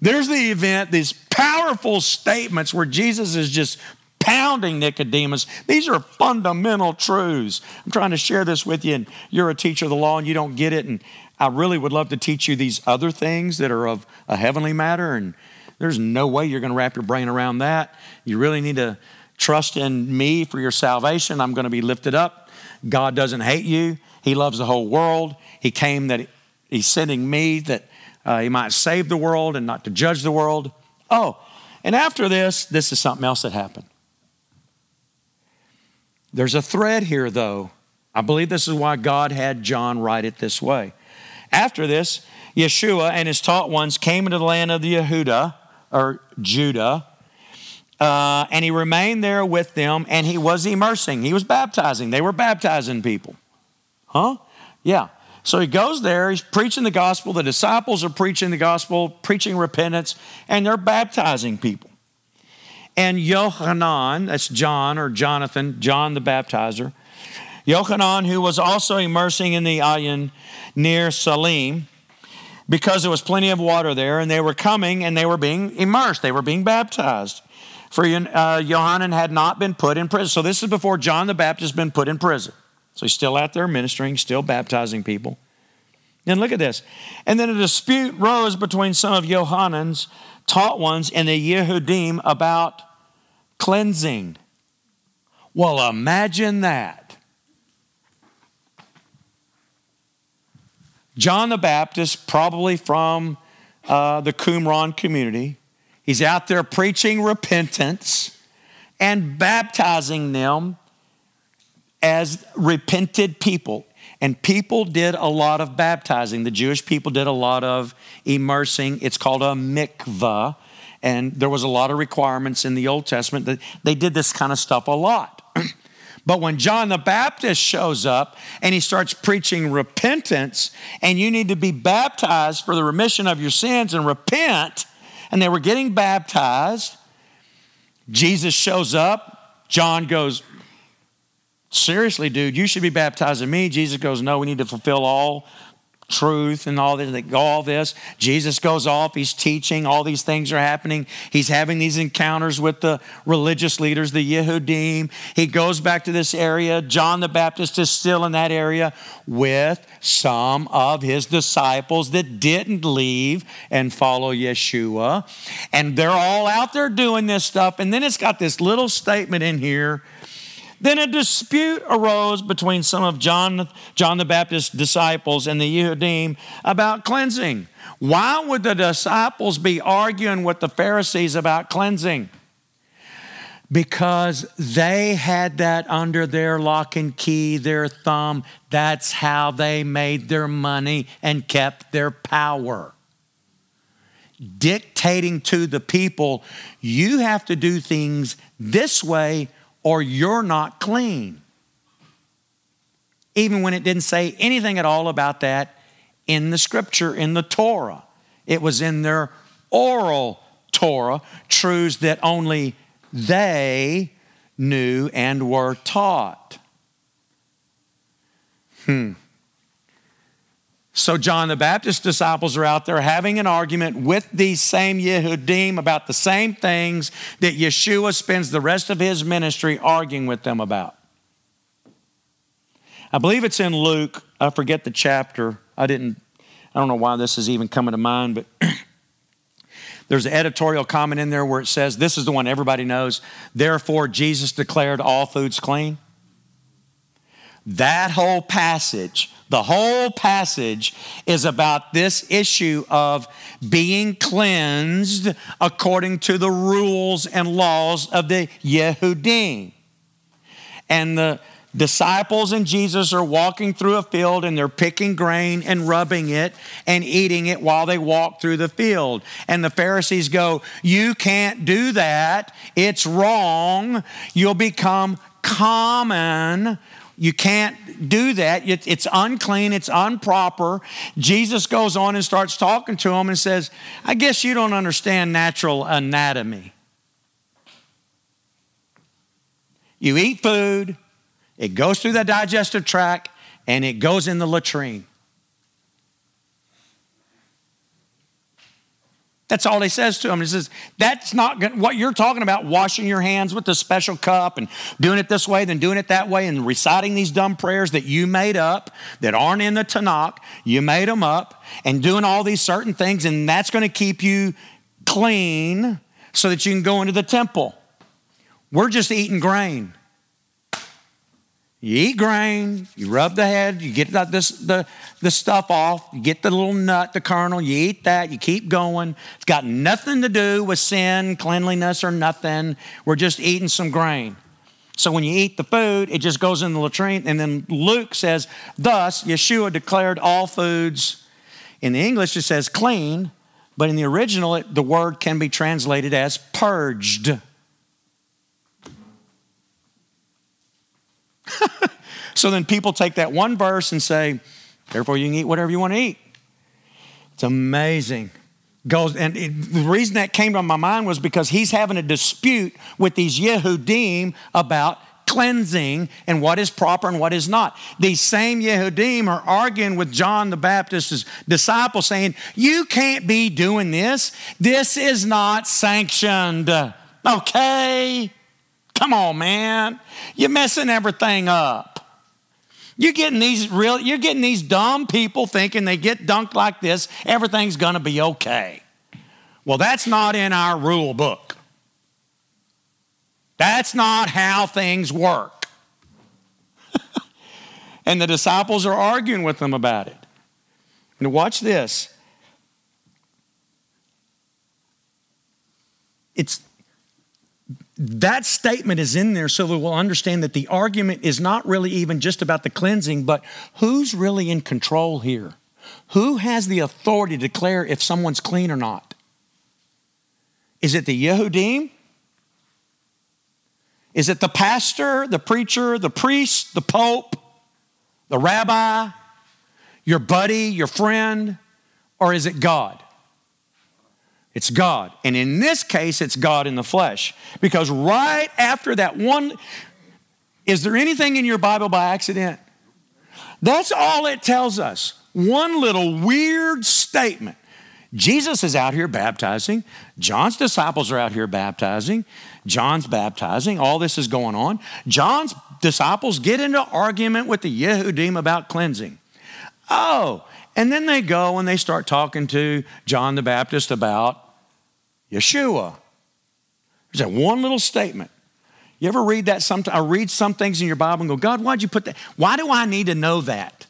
There's the event, these powerful statements where Jesus is just pounding Nicodemus. These are fundamental truths. I'm trying to share this with you, and you're a teacher of the law and you don't get it. And I really would love to teach you these other things that are of a heavenly matter. And there's no way you're going to wrap your brain around that. You really need to trust in me for your salvation. I'm going to be lifted up. God doesn't hate you, He loves the whole world. He came that He's sending me that uh, He might save the world and not to judge the world. Oh, and after this, this is something else that happened. There's a thread here, though. I believe this is why God had John write it this way. After this, Yeshua and his taught ones came into the land of the Yehuda, or Judah, uh, and he remained there with them, and he was immersing. He was baptizing. They were baptizing people. Huh? Yeah. So he goes there, he's preaching the gospel. The disciples are preaching the gospel, preaching repentance, and they're baptizing people. And Yohanan, that's John or Jonathan, John the baptizer, Yochanan, who was also immersing in the Ayin near Salim, because there was plenty of water there, and they were coming and they were being immersed, they were being baptized. For uh, Yohanan had not been put in prison. So this is before John the Baptist has been put in prison. So he's still out there ministering, still baptizing people. And look at this. And then a dispute rose between some of Yohanan's taught ones and the Yehudim about cleansing. Well, imagine that. John the Baptist, probably from uh, the Qumran community, he's out there preaching repentance and baptizing them as repented people. And people did a lot of baptizing. The Jewish people did a lot of immersing. It's called a mikvah. And there was a lot of requirements in the Old Testament that they did this kind of stuff a lot. but when John the Baptist shows up and he starts preaching repentance, and you need to be baptized for the remission of your sins and repent, and they were getting baptized, Jesus shows up. John goes, Seriously, dude, you should be baptizing me. Jesus goes, No, we need to fulfill all truth and all this, all this. Jesus goes off, he's teaching, all these things are happening. He's having these encounters with the religious leaders, the Yehudim. He goes back to this area. John the Baptist is still in that area with some of his disciples that didn't leave and follow Yeshua. And they're all out there doing this stuff. And then it's got this little statement in here then a dispute arose between some of John, John the Baptist's disciples and the Yehudim about cleansing. Why would the disciples be arguing with the Pharisees about cleansing? Because they had that under their lock and key, their thumb. That's how they made their money and kept their power. Dictating to the people, you have to do things this way or you're not clean. Even when it didn't say anything at all about that in the scripture, in the Torah. It was in their oral Torah, truths that only they knew and were taught. Hmm. So, John the Baptist's disciples are out there having an argument with these same Yehudim about the same things that Yeshua spends the rest of his ministry arguing with them about. I believe it's in Luke. I forget the chapter. I didn't, I don't know why this is even coming to mind, but there's an editorial comment in there where it says, This is the one everybody knows. Therefore, Jesus declared all foods clean. That whole passage the whole passage is about this issue of being cleansed according to the rules and laws of the Yehudim. And the disciples and Jesus are walking through a field and they're picking grain and rubbing it and eating it while they walk through the field. And the Pharisees go, You can't do that. It's wrong. You'll become common you can't do that. It's unclean, it's improper. Jesus goes on and starts talking to him and says, I guess you don't understand natural anatomy. You eat food, it goes through the digestive tract, and it goes in the latrine. That's all he says to him. He says, That's not good. what you're talking about, washing your hands with the special cup and doing it this way, then doing it that way, and reciting these dumb prayers that you made up that aren't in the Tanakh. You made them up, and doing all these certain things, and that's going to keep you clean so that you can go into the temple. We're just eating grain. You eat grain, you rub the head, you get the, the, the stuff off, you get the little nut, the kernel, you eat that, you keep going. It's got nothing to do with sin, cleanliness, or nothing. We're just eating some grain. So when you eat the food, it just goes in the latrine. And then Luke says, Thus, Yeshua declared all foods. In the English, it says clean, but in the original, it, the word can be translated as purged. so then people take that one verse and say, therefore you can eat whatever you want to eat. It's amazing. Goes and it, the reason that came to my mind was because he's having a dispute with these Yehudim about cleansing and what is proper and what is not. These same Yehudim are arguing with John the Baptist's disciples, saying, You can't be doing this. This is not sanctioned. Okay? Come on, man. You're messing everything up. You're getting these real, you're getting these dumb people thinking they get dunked like this, everything's gonna be okay. Well, that's not in our rule book. That's not how things work. and the disciples are arguing with them about it. Now, watch this. It's that statement is in there so that we'll understand that the argument is not really even just about the cleansing, but who's really in control here? Who has the authority to declare if someone's clean or not? Is it the Yehudim? Is it the pastor, the preacher, the priest, the pope, the rabbi, your buddy, your friend, or is it God? It's God. And in this case, it's God in the flesh. Because right after that one, is there anything in your Bible by accident? That's all it tells us. One little weird statement. Jesus is out here baptizing. John's disciples are out here baptizing. John's baptizing. All this is going on. John's disciples get into argument with the Yehudim about cleansing. Oh, and then they go and they start talking to John the Baptist about Yeshua. There's that one little statement. You ever read that sometime? I read some things in your Bible and go, God, why'd you put that? Why do I need to know that?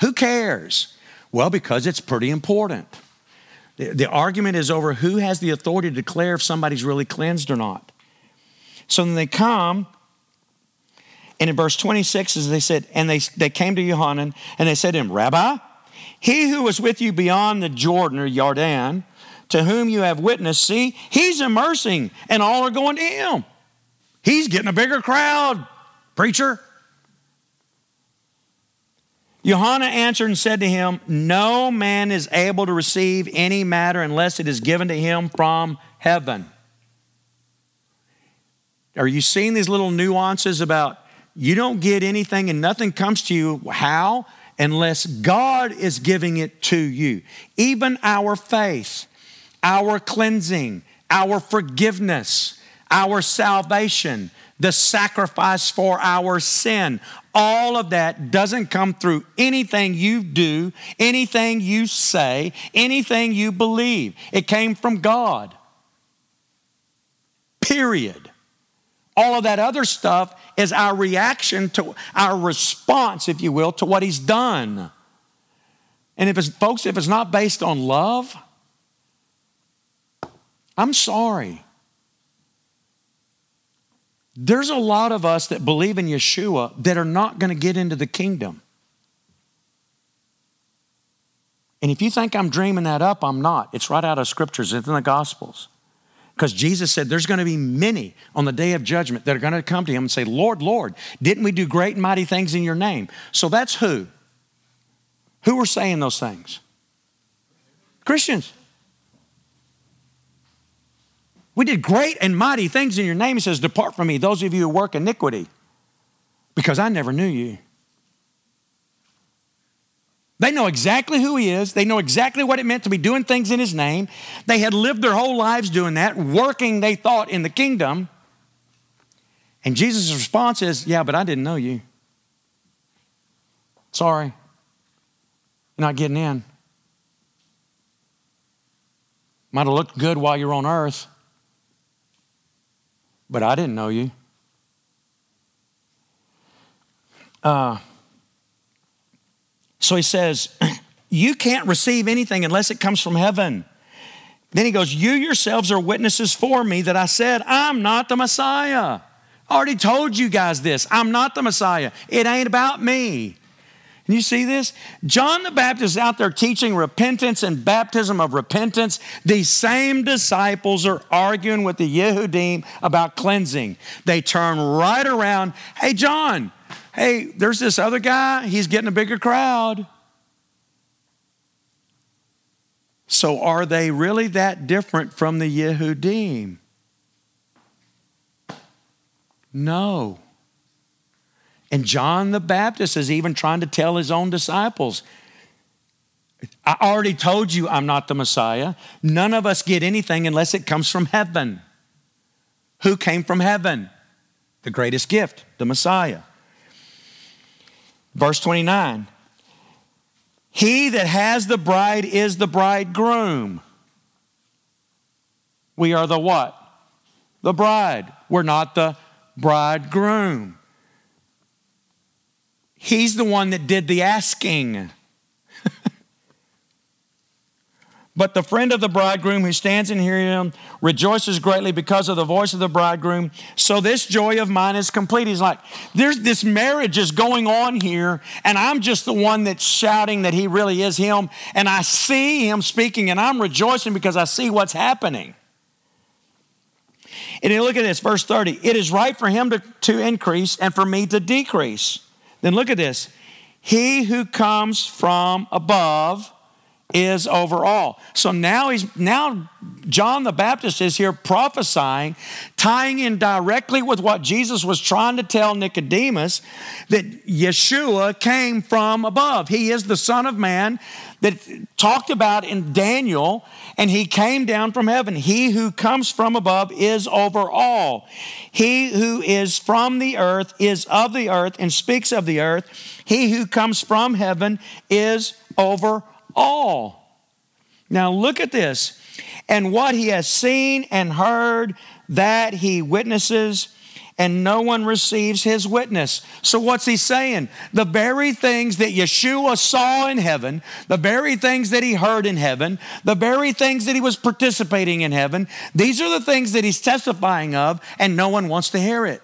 Who cares? Well, because it's pretty important. The, the argument is over who has the authority to declare if somebody's really cleansed or not. So then they come, and in verse 26, as they said, and they, they came to Yohanan, and they said to him, Rabbi, he who was with you beyond the Jordan or Yarden, to whom you have witnessed, see, he's immersing and all are going to him. He's getting a bigger crowd, preacher. Yohanan answered and said to him, No man is able to receive any matter unless it is given to him from heaven. Are you seeing these little nuances about you don't get anything and nothing comes to you? How? Unless God is giving it to you. Even our faith our cleansing, our forgiveness, our salvation, the sacrifice for our sin. All of that doesn't come through anything you do, anything you say, anything you believe. It came from God. Period. All of that other stuff is our reaction to our response, if you will, to what He's done. And if it's, folks, if it's not based on love, I'm sorry. There's a lot of us that believe in Yeshua that are not going to get into the kingdom. And if you think I'm dreaming that up, I'm not. It's right out of scriptures, it's in the Gospels. Because Jesus said there's going to be many on the day of judgment that are going to come to him and say, Lord, Lord, didn't we do great and mighty things in your name? So that's who? Who are saying those things? Christians. We did great and mighty things in your name. He says, Depart from me, those of you who work iniquity, because I never knew you. They know exactly who he is. They know exactly what it meant to be doing things in his name. They had lived their whole lives doing that, working, they thought, in the kingdom. And Jesus' response is, Yeah, but I didn't know you. Sorry. You're not getting in. Might have looked good while you're on earth, but I didn't know you. Uh, so he says, You can't receive anything unless it comes from heaven. Then he goes, You yourselves are witnesses for me that I said, I'm not the Messiah. I already told you guys this. I'm not the Messiah. It ain't about me. You see this? John the Baptist is out there teaching repentance and baptism of repentance. These same disciples are arguing with the Yehudim about cleansing. They turn right around. Hey, John, hey, there's this other guy. He's getting a bigger crowd. So, are they really that different from the Yehudim? No. And John the Baptist is even trying to tell his own disciples I already told you I'm not the Messiah. None of us get anything unless it comes from heaven. Who came from heaven? The greatest gift, the Messiah. Verse 29 He that has the bride is the bridegroom. We are the what? The bride. We're not the bridegroom. He's the one that did the asking. But the friend of the bridegroom who stands and hears him rejoices greatly because of the voice of the bridegroom. So this joy of mine is complete. He's like, there's this marriage is going on here, and I'm just the one that's shouting that he really is him. And I see him speaking, and I'm rejoicing because I see what's happening. And you look at this, verse 30. It is right for him to, to increase and for me to decrease. Then look at this. He who comes from above is over all. So now he's now John the Baptist is here prophesying, tying in directly with what Jesus was trying to tell Nicodemus that Yeshua came from above. He is the Son of Man that talked about in Daniel, and he came down from heaven. He who comes from above is over all. He who is from the earth is of the earth and speaks of the earth. He who comes from heaven is over all. Now look at this. And what he has seen and heard, that he witnesses, and no one receives his witness. So, what's he saying? The very things that Yeshua saw in heaven, the very things that he heard in heaven, the very things that he was participating in heaven, these are the things that he's testifying of, and no one wants to hear it.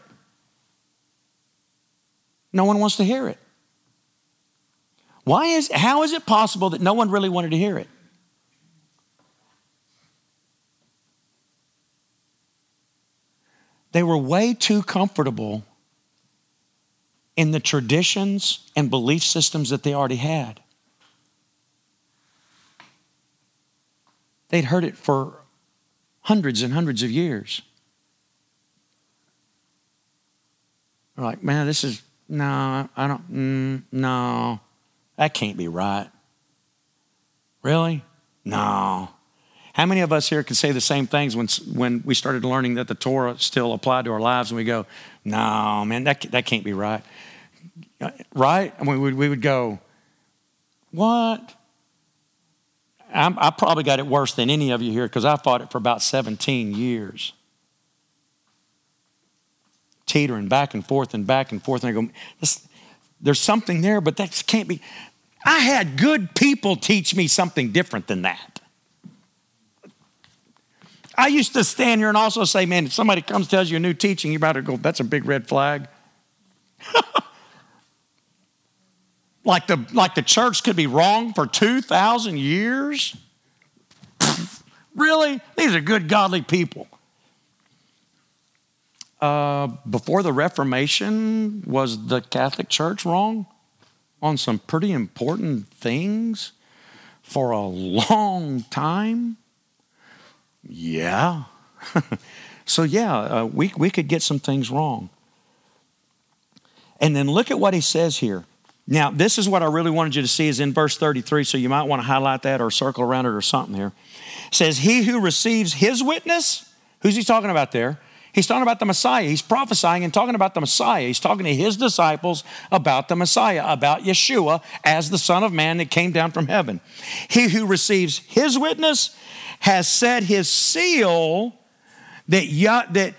No one wants to hear it. Why is, how is it possible that no one really wanted to hear it? They were way too comfortable in the traditions and belief systems that they already had. They'd heard it for hundreds and hundreds of years. They're like, man, this is, no, I don't, mm, no. That can't be right. Really? No. How many of us here can say the same things when, when we started learning that the Torah still applied to our lives and we go, no, man, that, that can't be right? Uh, right? And we would, we would go, what? I'm, I probably got it worse than any of you here because I fought it for about 17 years. Teetering back and forth and back and forth. And I go, there's something there, but that can't be. I had good people teach me something different than that. I used to stand here and also say, man, if somebody comes tells you a new teaching, you better go, that's a big red flag. like, the, like the church could be wrong for 2,000 years? really? These are good, godly people. Uh, before the Reformation, was the Catholic Church wrong? on some pretty important things for a long time? Yeah. so, yeah, uh, we, we could get some things wrong. And then look at what he says here. Now, this is what I really wanted you to see is in verse 33, so you might want to highlight that or circle around it or something here. It says, He who receives his witness, who's he talking about there? He's talking about the Messiah. He's prophesying and talking about the Messiah. He's talking to his disciples about the Messiah, about Yeshua as the Son of Man that came down from heaven. He who receives his witness has set his seal that, Yah, that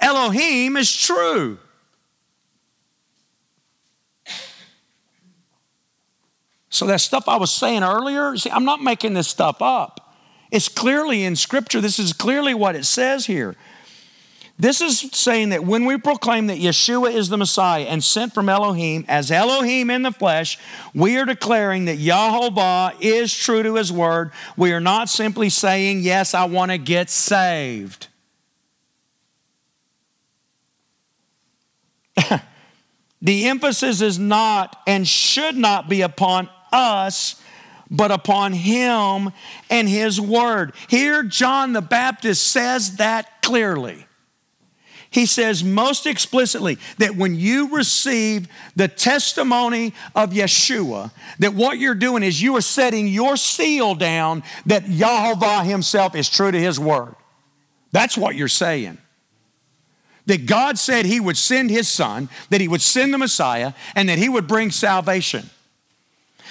Elohim is true. So, that stuff I was saying earlier, see, I'm not making this stuff up. It's clearly in Scripture. This is clearly what it says here. This is saying that when we proclaim that Yeshua is the Messiah and sent from Elohim as Elohim in the flesh, we are declaring that Yahovah is true to his word. We are not simply saying, Yes, I want to get saved. the emphasis is not and should not be upon us, but upon him and his word. Here, John the Baptist says that clearly. He says most explicitly that when you receive the testimony of Yeshua, that what you're doing is you are setting your seal down that Yahovah himself is true to his word. That's what you're saying. That God said he would send his son, that he would send the Messiah, and that he would bring salvation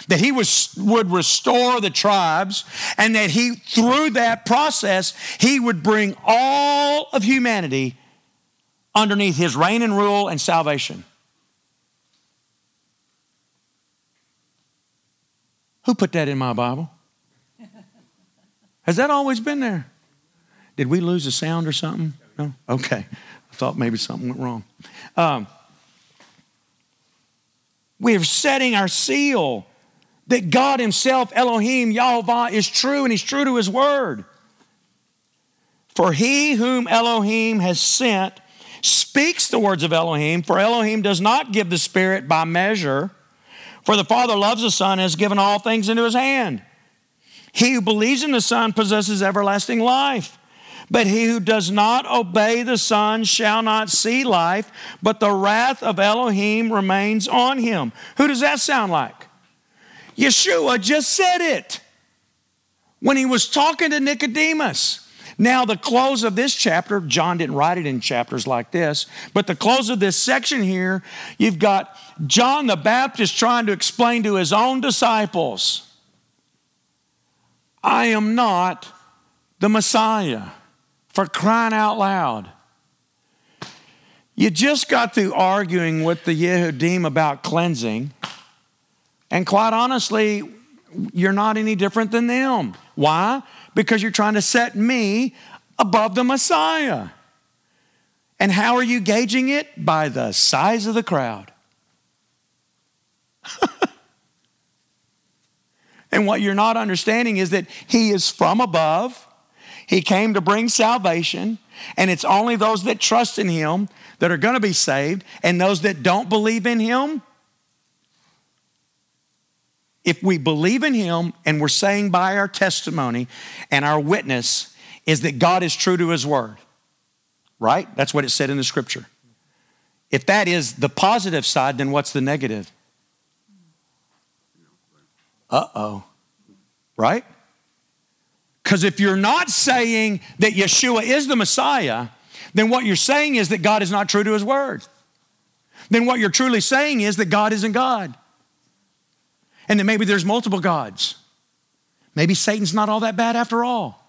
that he was, would restore the tribes, and that he, through that process, he would bring all of humanity underneath his reign and rule and salvation. Who put that in my Bible? Has that always been there? Did we lose a sound or something? No? Okay. I thought maybe something went wrong. Um, we're setting our seal that God Himself, Elohim, Yahweh, is true and He's true to His word. For he whom Elohim has sent speaks the words of Elohim, for Elohim does not give the Spirit by measure. For the Father loves the Son and has given all things into his hand. He who believes in the Son possesses everlasting life. But he who does not obey the Son shall not see life, but the wrath of Elohim remains on him. Who does that sound like? Yeshua just said it when he was talking to Nicodemus. Now, the close of this chapter, John didn't write it in chapters like this, but the close of this section here, you've got John the Baptist trying to explain to his own disciples I am not the Messiah for crying out loud. You just got through arguing with the Yehudim about cleansing, and quite honestly, you're not any different than them. Why? Because you're trying to set me above the Messiah. And how are you gauging it? By the size of the crowd. and what you're not understanding is that He is from above. He came to bring salvation, and it's only those that trust in Him that are going to be saved, and those that don't believe in Him if we believe in Him and we're saying by our testimony and our witness is that God is true to His word, right? That's what it said in the scripture. If that is the positive side, then what's the negative? Uh oh, right? Because if you're not saying that Yeshua is the Messiah, then what you're saying is that God is not true to His word. Then what you're truly saying is that God isn't God and that maybe there's multiple gods. Maybe Satan's not all that bad after all.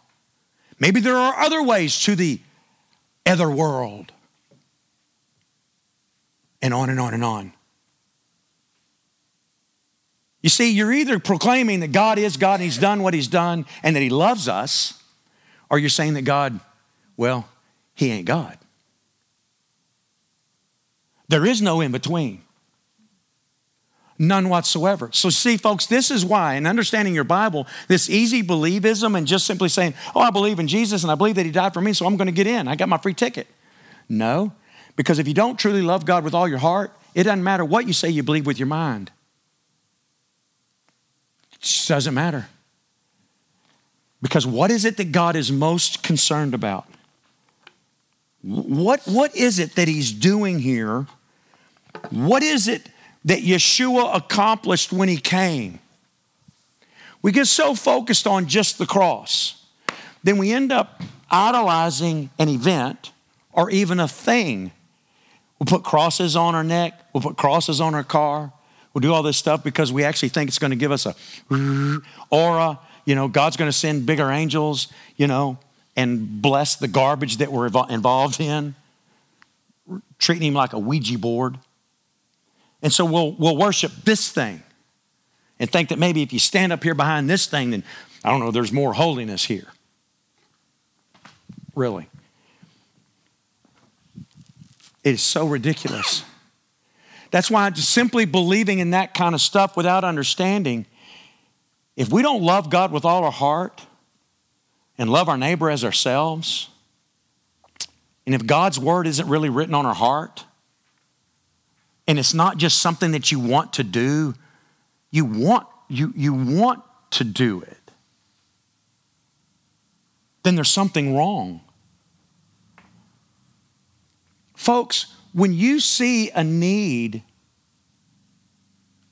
Maybe there are other ways to the other world. And on and on and on. You see, you're either proclaiming that God is God and He's done what He's done and that He loves us, or you're saying that God, well, He ain't God. There is no in between. None whatsoever. So, see, folks, this is why, in understanding your Bible, this easy believism and just simply saying, oh, I believe in Jesus and I believe that He died for me, so I'm going to get in. I got my free ticket. No, because if you don't truly love God with all your heart, it doesn't matter what you say you believe with your mind. It just doesn't matter. Because what is it that God is most concerned about? What, what is it that He's doing here? What is it that Yeshua accomplished when he came. We get so focused on just the cross, then we end up idolizing an event or even a thing. We'll put crosses on our neck, we'll put crosses on our car, we'll do all this stuff because we actually think it's going to give us a aura. You know, God's going to send bigger angels, you know, and bless the garbage that we're involved in, treating him like a Ouija board. And so we'll, we'll worship this thing and think that maybe if you stand up here behind this thing, then I don't know, there's more holiness here. Really. It is so ridiculous. That's why just simply believing in that kind of stuff without understanding, if we don't love God with all our heart and love our neighbor as ourselves, and if God's word isn't really written on our heart, and it's not just something that you want to do, you want, you, you want to do it, then there's something wrong. Folks, when you see a need,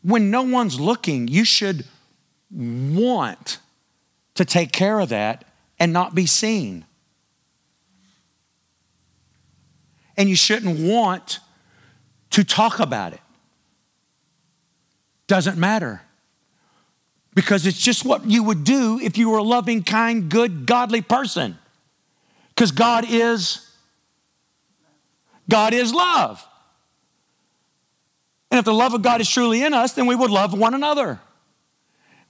when no one's looking, you should want to take care of that and not be seen. And you shouldn't want to talk about it. Doesn't matter. Because it's just what you would do if you were a loving, kind, good, godly person. Because God is God is love. And if the love of God is truly in us, then we would love one another.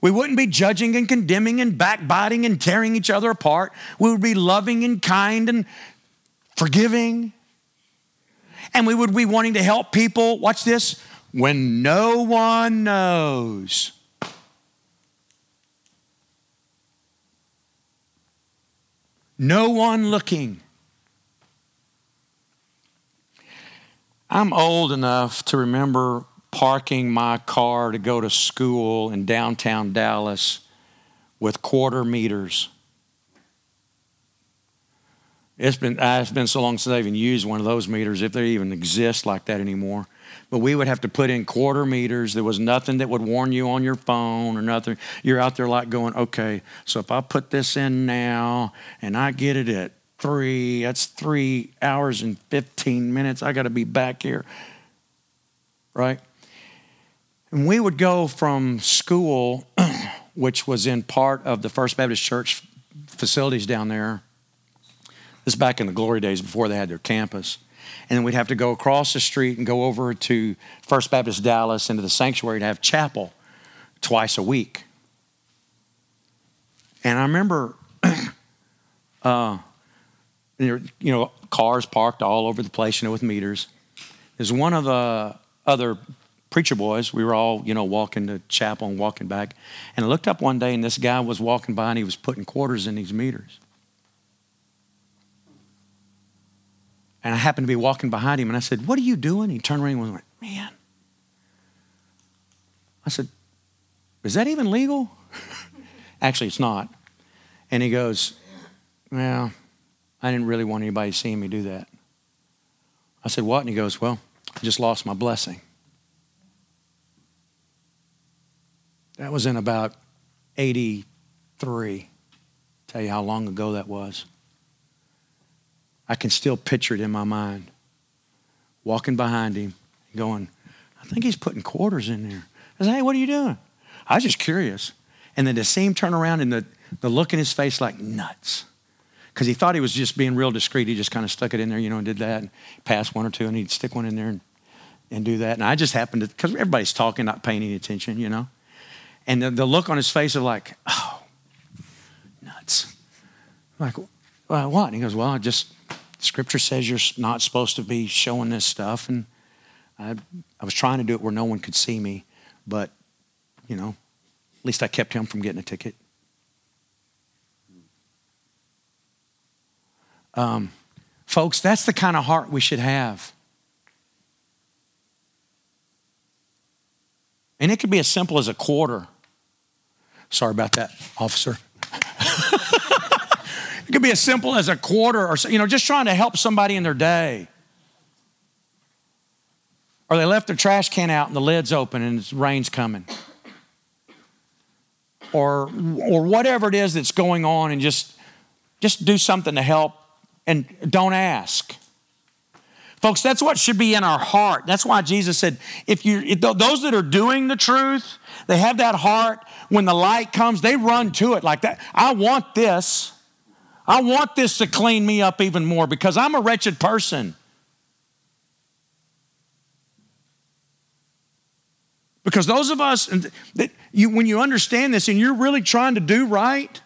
We wouldn't be judging and condemning and backbiting and tearing each other apart. We would be loving and kind and forgiving. And we would be wanting to help people, watch this, when no one knows. No one looking. I'm old enough to remember parking my car to go to school in downtown Dallas with quarter meters. It's been, uh, it's been so long since I even used one of those meters, if they even exist like that anymore. But we would have to put in quarter meters. There was nothing that would warn you on your phone or nothing. You're out there like going, okay, so if I put this in now and I get it at three, that's three hours and 15 minutes. I got to be back here. Right? And we would go from school, which was in part of the First Baptist Church facilities down there. This back in the glory days before they had their campus. And then we'd have to go across the street and go over to First Baptist Dallas into the sanctuary to have chapel twice a week. And I remember uh, you know, cars parked all over the place, you know, with meters. There's one of the other preacher boys. We were all, you know, walking to chapel and walking back. And I looked up one day and this guy was walking by and he was putting quarters in these meters. And I happened to be walking behind him and I said, What are you doing? He turned around and went, Man. I said, Is that even legal? Actually, it's not. And he goes, Well, I didn't really want anybody seeing me do that. I said, What? And he goes, Well, I just lost my blessing. That was in about 83. Tell you how long ago that was. I can still picture it in my mind. Walking behind him, going, I think he's putting quarters in there. I said, Hey, what are you doing? I was just curious. And then the same turn around and the, the look in his face like nuts because he thought he was just being real discreet. He just kind of stuck it in there, you know, and did that, and passed one or two, and he'd stick one in there and, and do that. And I just happened to, because everybody's talking, not paying any attention, you know. And the, the look on his face of like, oh, nuts. I'm like, well, what? And he goes, well, I just, scripture says you're not supposed to be showing this stuff. And I, I was trying to do it where no one could see me, but, you know, at least I kept him from getting a ticket. Um, folks, that's the kind of heart we should have. And it could be as simple as a quarter. Sorry about that, officer. it could be as simple as a quarter or, you know, just trying to help somebody in their day. Or they left their trash can out and the lid's open and the rain's coming. Or, or whatever it is that's going on and just, just do something to help and don't ask. Folks, that's what should be in our heart. That's why Jesus said, if you if those that are doing the truth, they have that heart, when the light comes, they run to it like that. I want this. I want this to clean me up even more because I'm a wretched person. Because those of us that you, when you understand this and you're really trying to do right,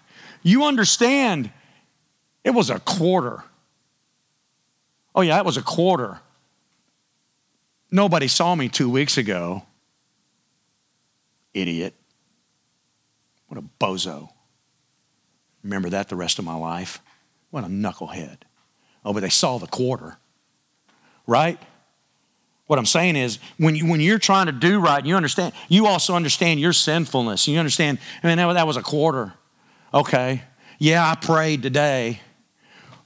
you understand it was a quarter. Oh, yeah, it was a quarter. Nobody saw me two weeks ago. Idiot. What a bozo. Remember that the rest of my life? What a knucklehead. Oh, but they saw the quarter, right? What I'm saying is, when, you, when you're trying to do right, you understand, you also understand your sinfulness. You understand, I mean, that, that was a quarter. Okay. Yeah, I prayed today.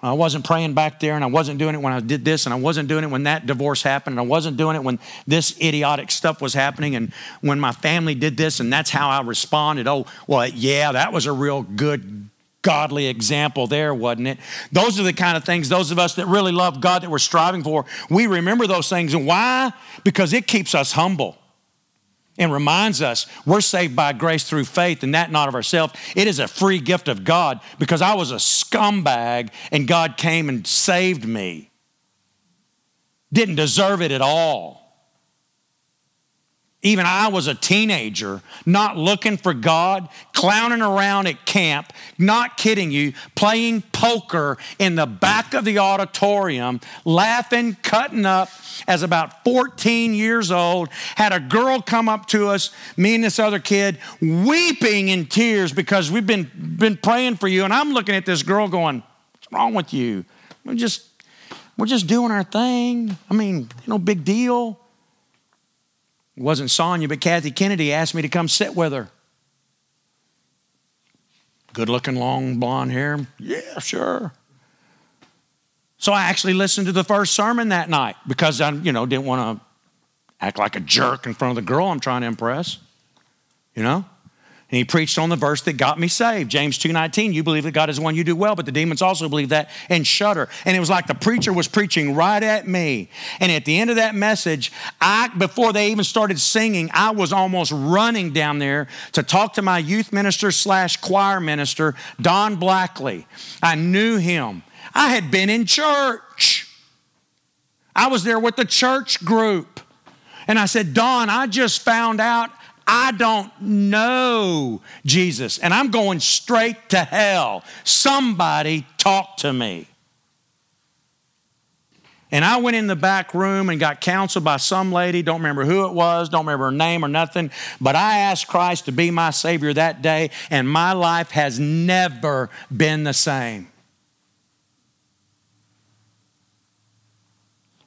I wasn't praying back there, and I wasn't doing it when I did this, and I wasn't doing it when that divorce happened, and I wasn't doing it when this idiotic stuff was happening, and when my family did this, and that's how I responded. Oh, well, yeah, that was a real good, godly example there, wasn't it? Those are the kind of things, those of us that really love God that we're striving for, we remember those things. And why? Because it keeps us humble and reminds us we're saved by grace through faith and that not of ourselves. It is a free gift of God because I was a scumbag and God came and saved me. Didn't deserve it at all. Even I was a teenager, not looking for God, clowning around at camp, not kidding you, playing poker in the back of the auditorium, laughing, cutting up. As about 14 years old, had a girl come up to us, me and this other kid, weeping in tears because we've been, been praying for you. And I'm looking at this girl going, What's wrong with you? We're just, we're just doing our thing. I mean, no big deal. It wasn't Sonia, but Kathy Kennedy asked me to come sit with her. Good looking, long blonde hair. Yeah, sure. So I actually listened to the first sermon that night because I, you know, didn't want to act like a jerk in front of the girl I'm trying to impress. You know? And he preached on the verse that got me saved. James 2:19, you believe that God is one, you do well, but the demons also believe that and shudder. And it was like the preacher was preaching right at me. And at the end of that message, I before they even started singing, I was almost running down there to talk to my youth minister slash choir minister, Don Blackley. I knew him. I had been in church. I was there with the church group. And I said, Don, I just found out I don't know Jesus and I'm going straight to hell. Somebody talk to me. And I went in the back room and got counseled by some lady, don't remember who it was, don't remember her name or nothing, but I asked Christ to be my Savior that day, and my life has never been the same.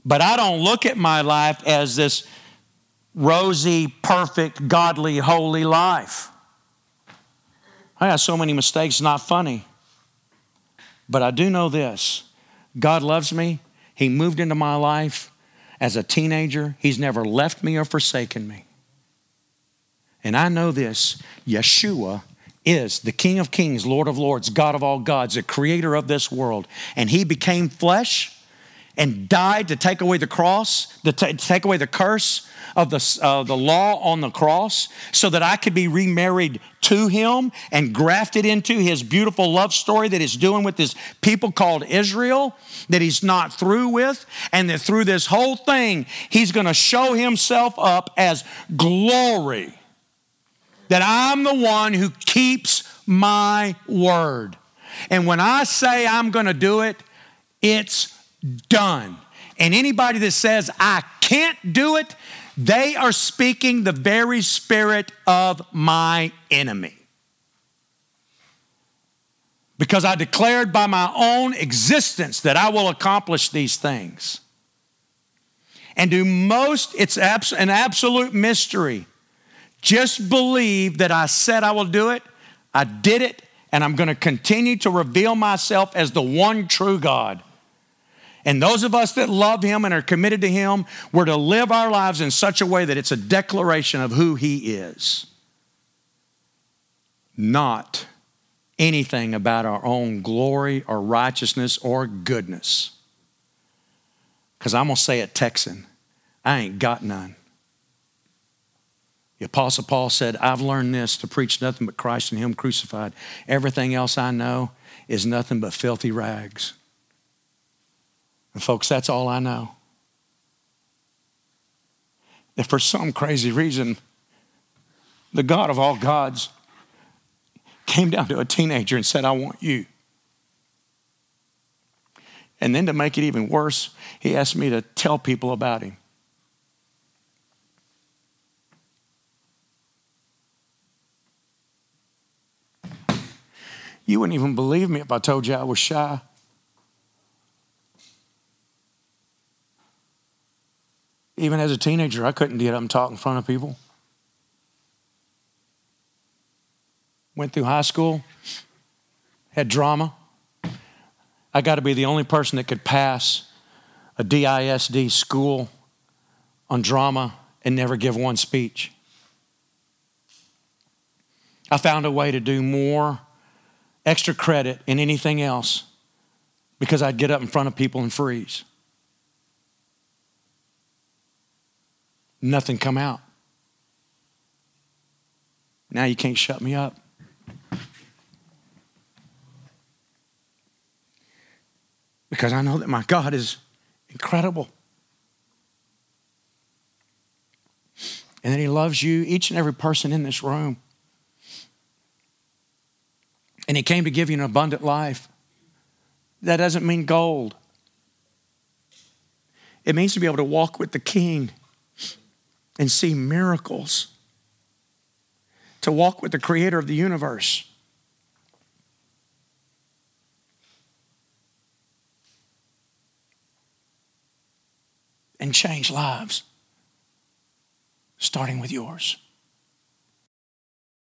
But I don't look at my life as this rosy, perfect, godly, holy life. I got so many mistakes, not funny. But I do know this God loves me. He moved into my life as a teenager, He's never left me or forsaken me. And I know this Yeshua is the King of Kings, Lord of Lords, God of all gods, the creator of this world. And He became flesh and died to take away the cross, to take away the curse of the, uh, the law on the cross so that I could be remarried to him and grafted into his beautiful love story that he's doing with this people called Israel that he's not through with. And that through this whole thing, he's going to show himself up as glory. That I'm the one who keeps my word. And when I say I'm going to do it, it's done. And anybody that says, I can't do it, they are speaking the very spirit of my enemy. Because I declared by my own existence that I will accomplish these things. And do most, it's an absolute mystery. Just believe that I said I will do it, I did it, and I'm going to continue to reveal myself as the one true God. And those of us that love Him and are committed to Him, we're to live our lives in such a way that it's a declaration of who He is, not anything about our own glory or righteousness or goodness. Because I'm going to say it Texan, I ain't got none. The Apostle Paul said, I've learned this to preach nothing but Christ and Him crucified. Everything else I know is nothing but filthy rags. And, folks, that's all I know. That for some crazy reason, the God of all gods came down to a teenager and said, I want you. And then to make it even worse, he asked me to tell people about him. You wouldn't even believe me if I told you I was shy. Even as a teenager, I couldn't get up and talk in front of people. Went through high school, had drama. I got to be the only person that could pass a DISD school on drama and never give one speech. I found a way to do more extra credit in anything else because I'd get up in front of people and freeze. Nothing come out. Now you can't shut me up. Because I know that my God is incredible. And that He loves you, each and every person in this room. And He came to give you an abundant life. That doesn't mean gold, it means to be able to walk with the King and see miracles, to walk with the Creator of the universe. And change lives, starting with yours.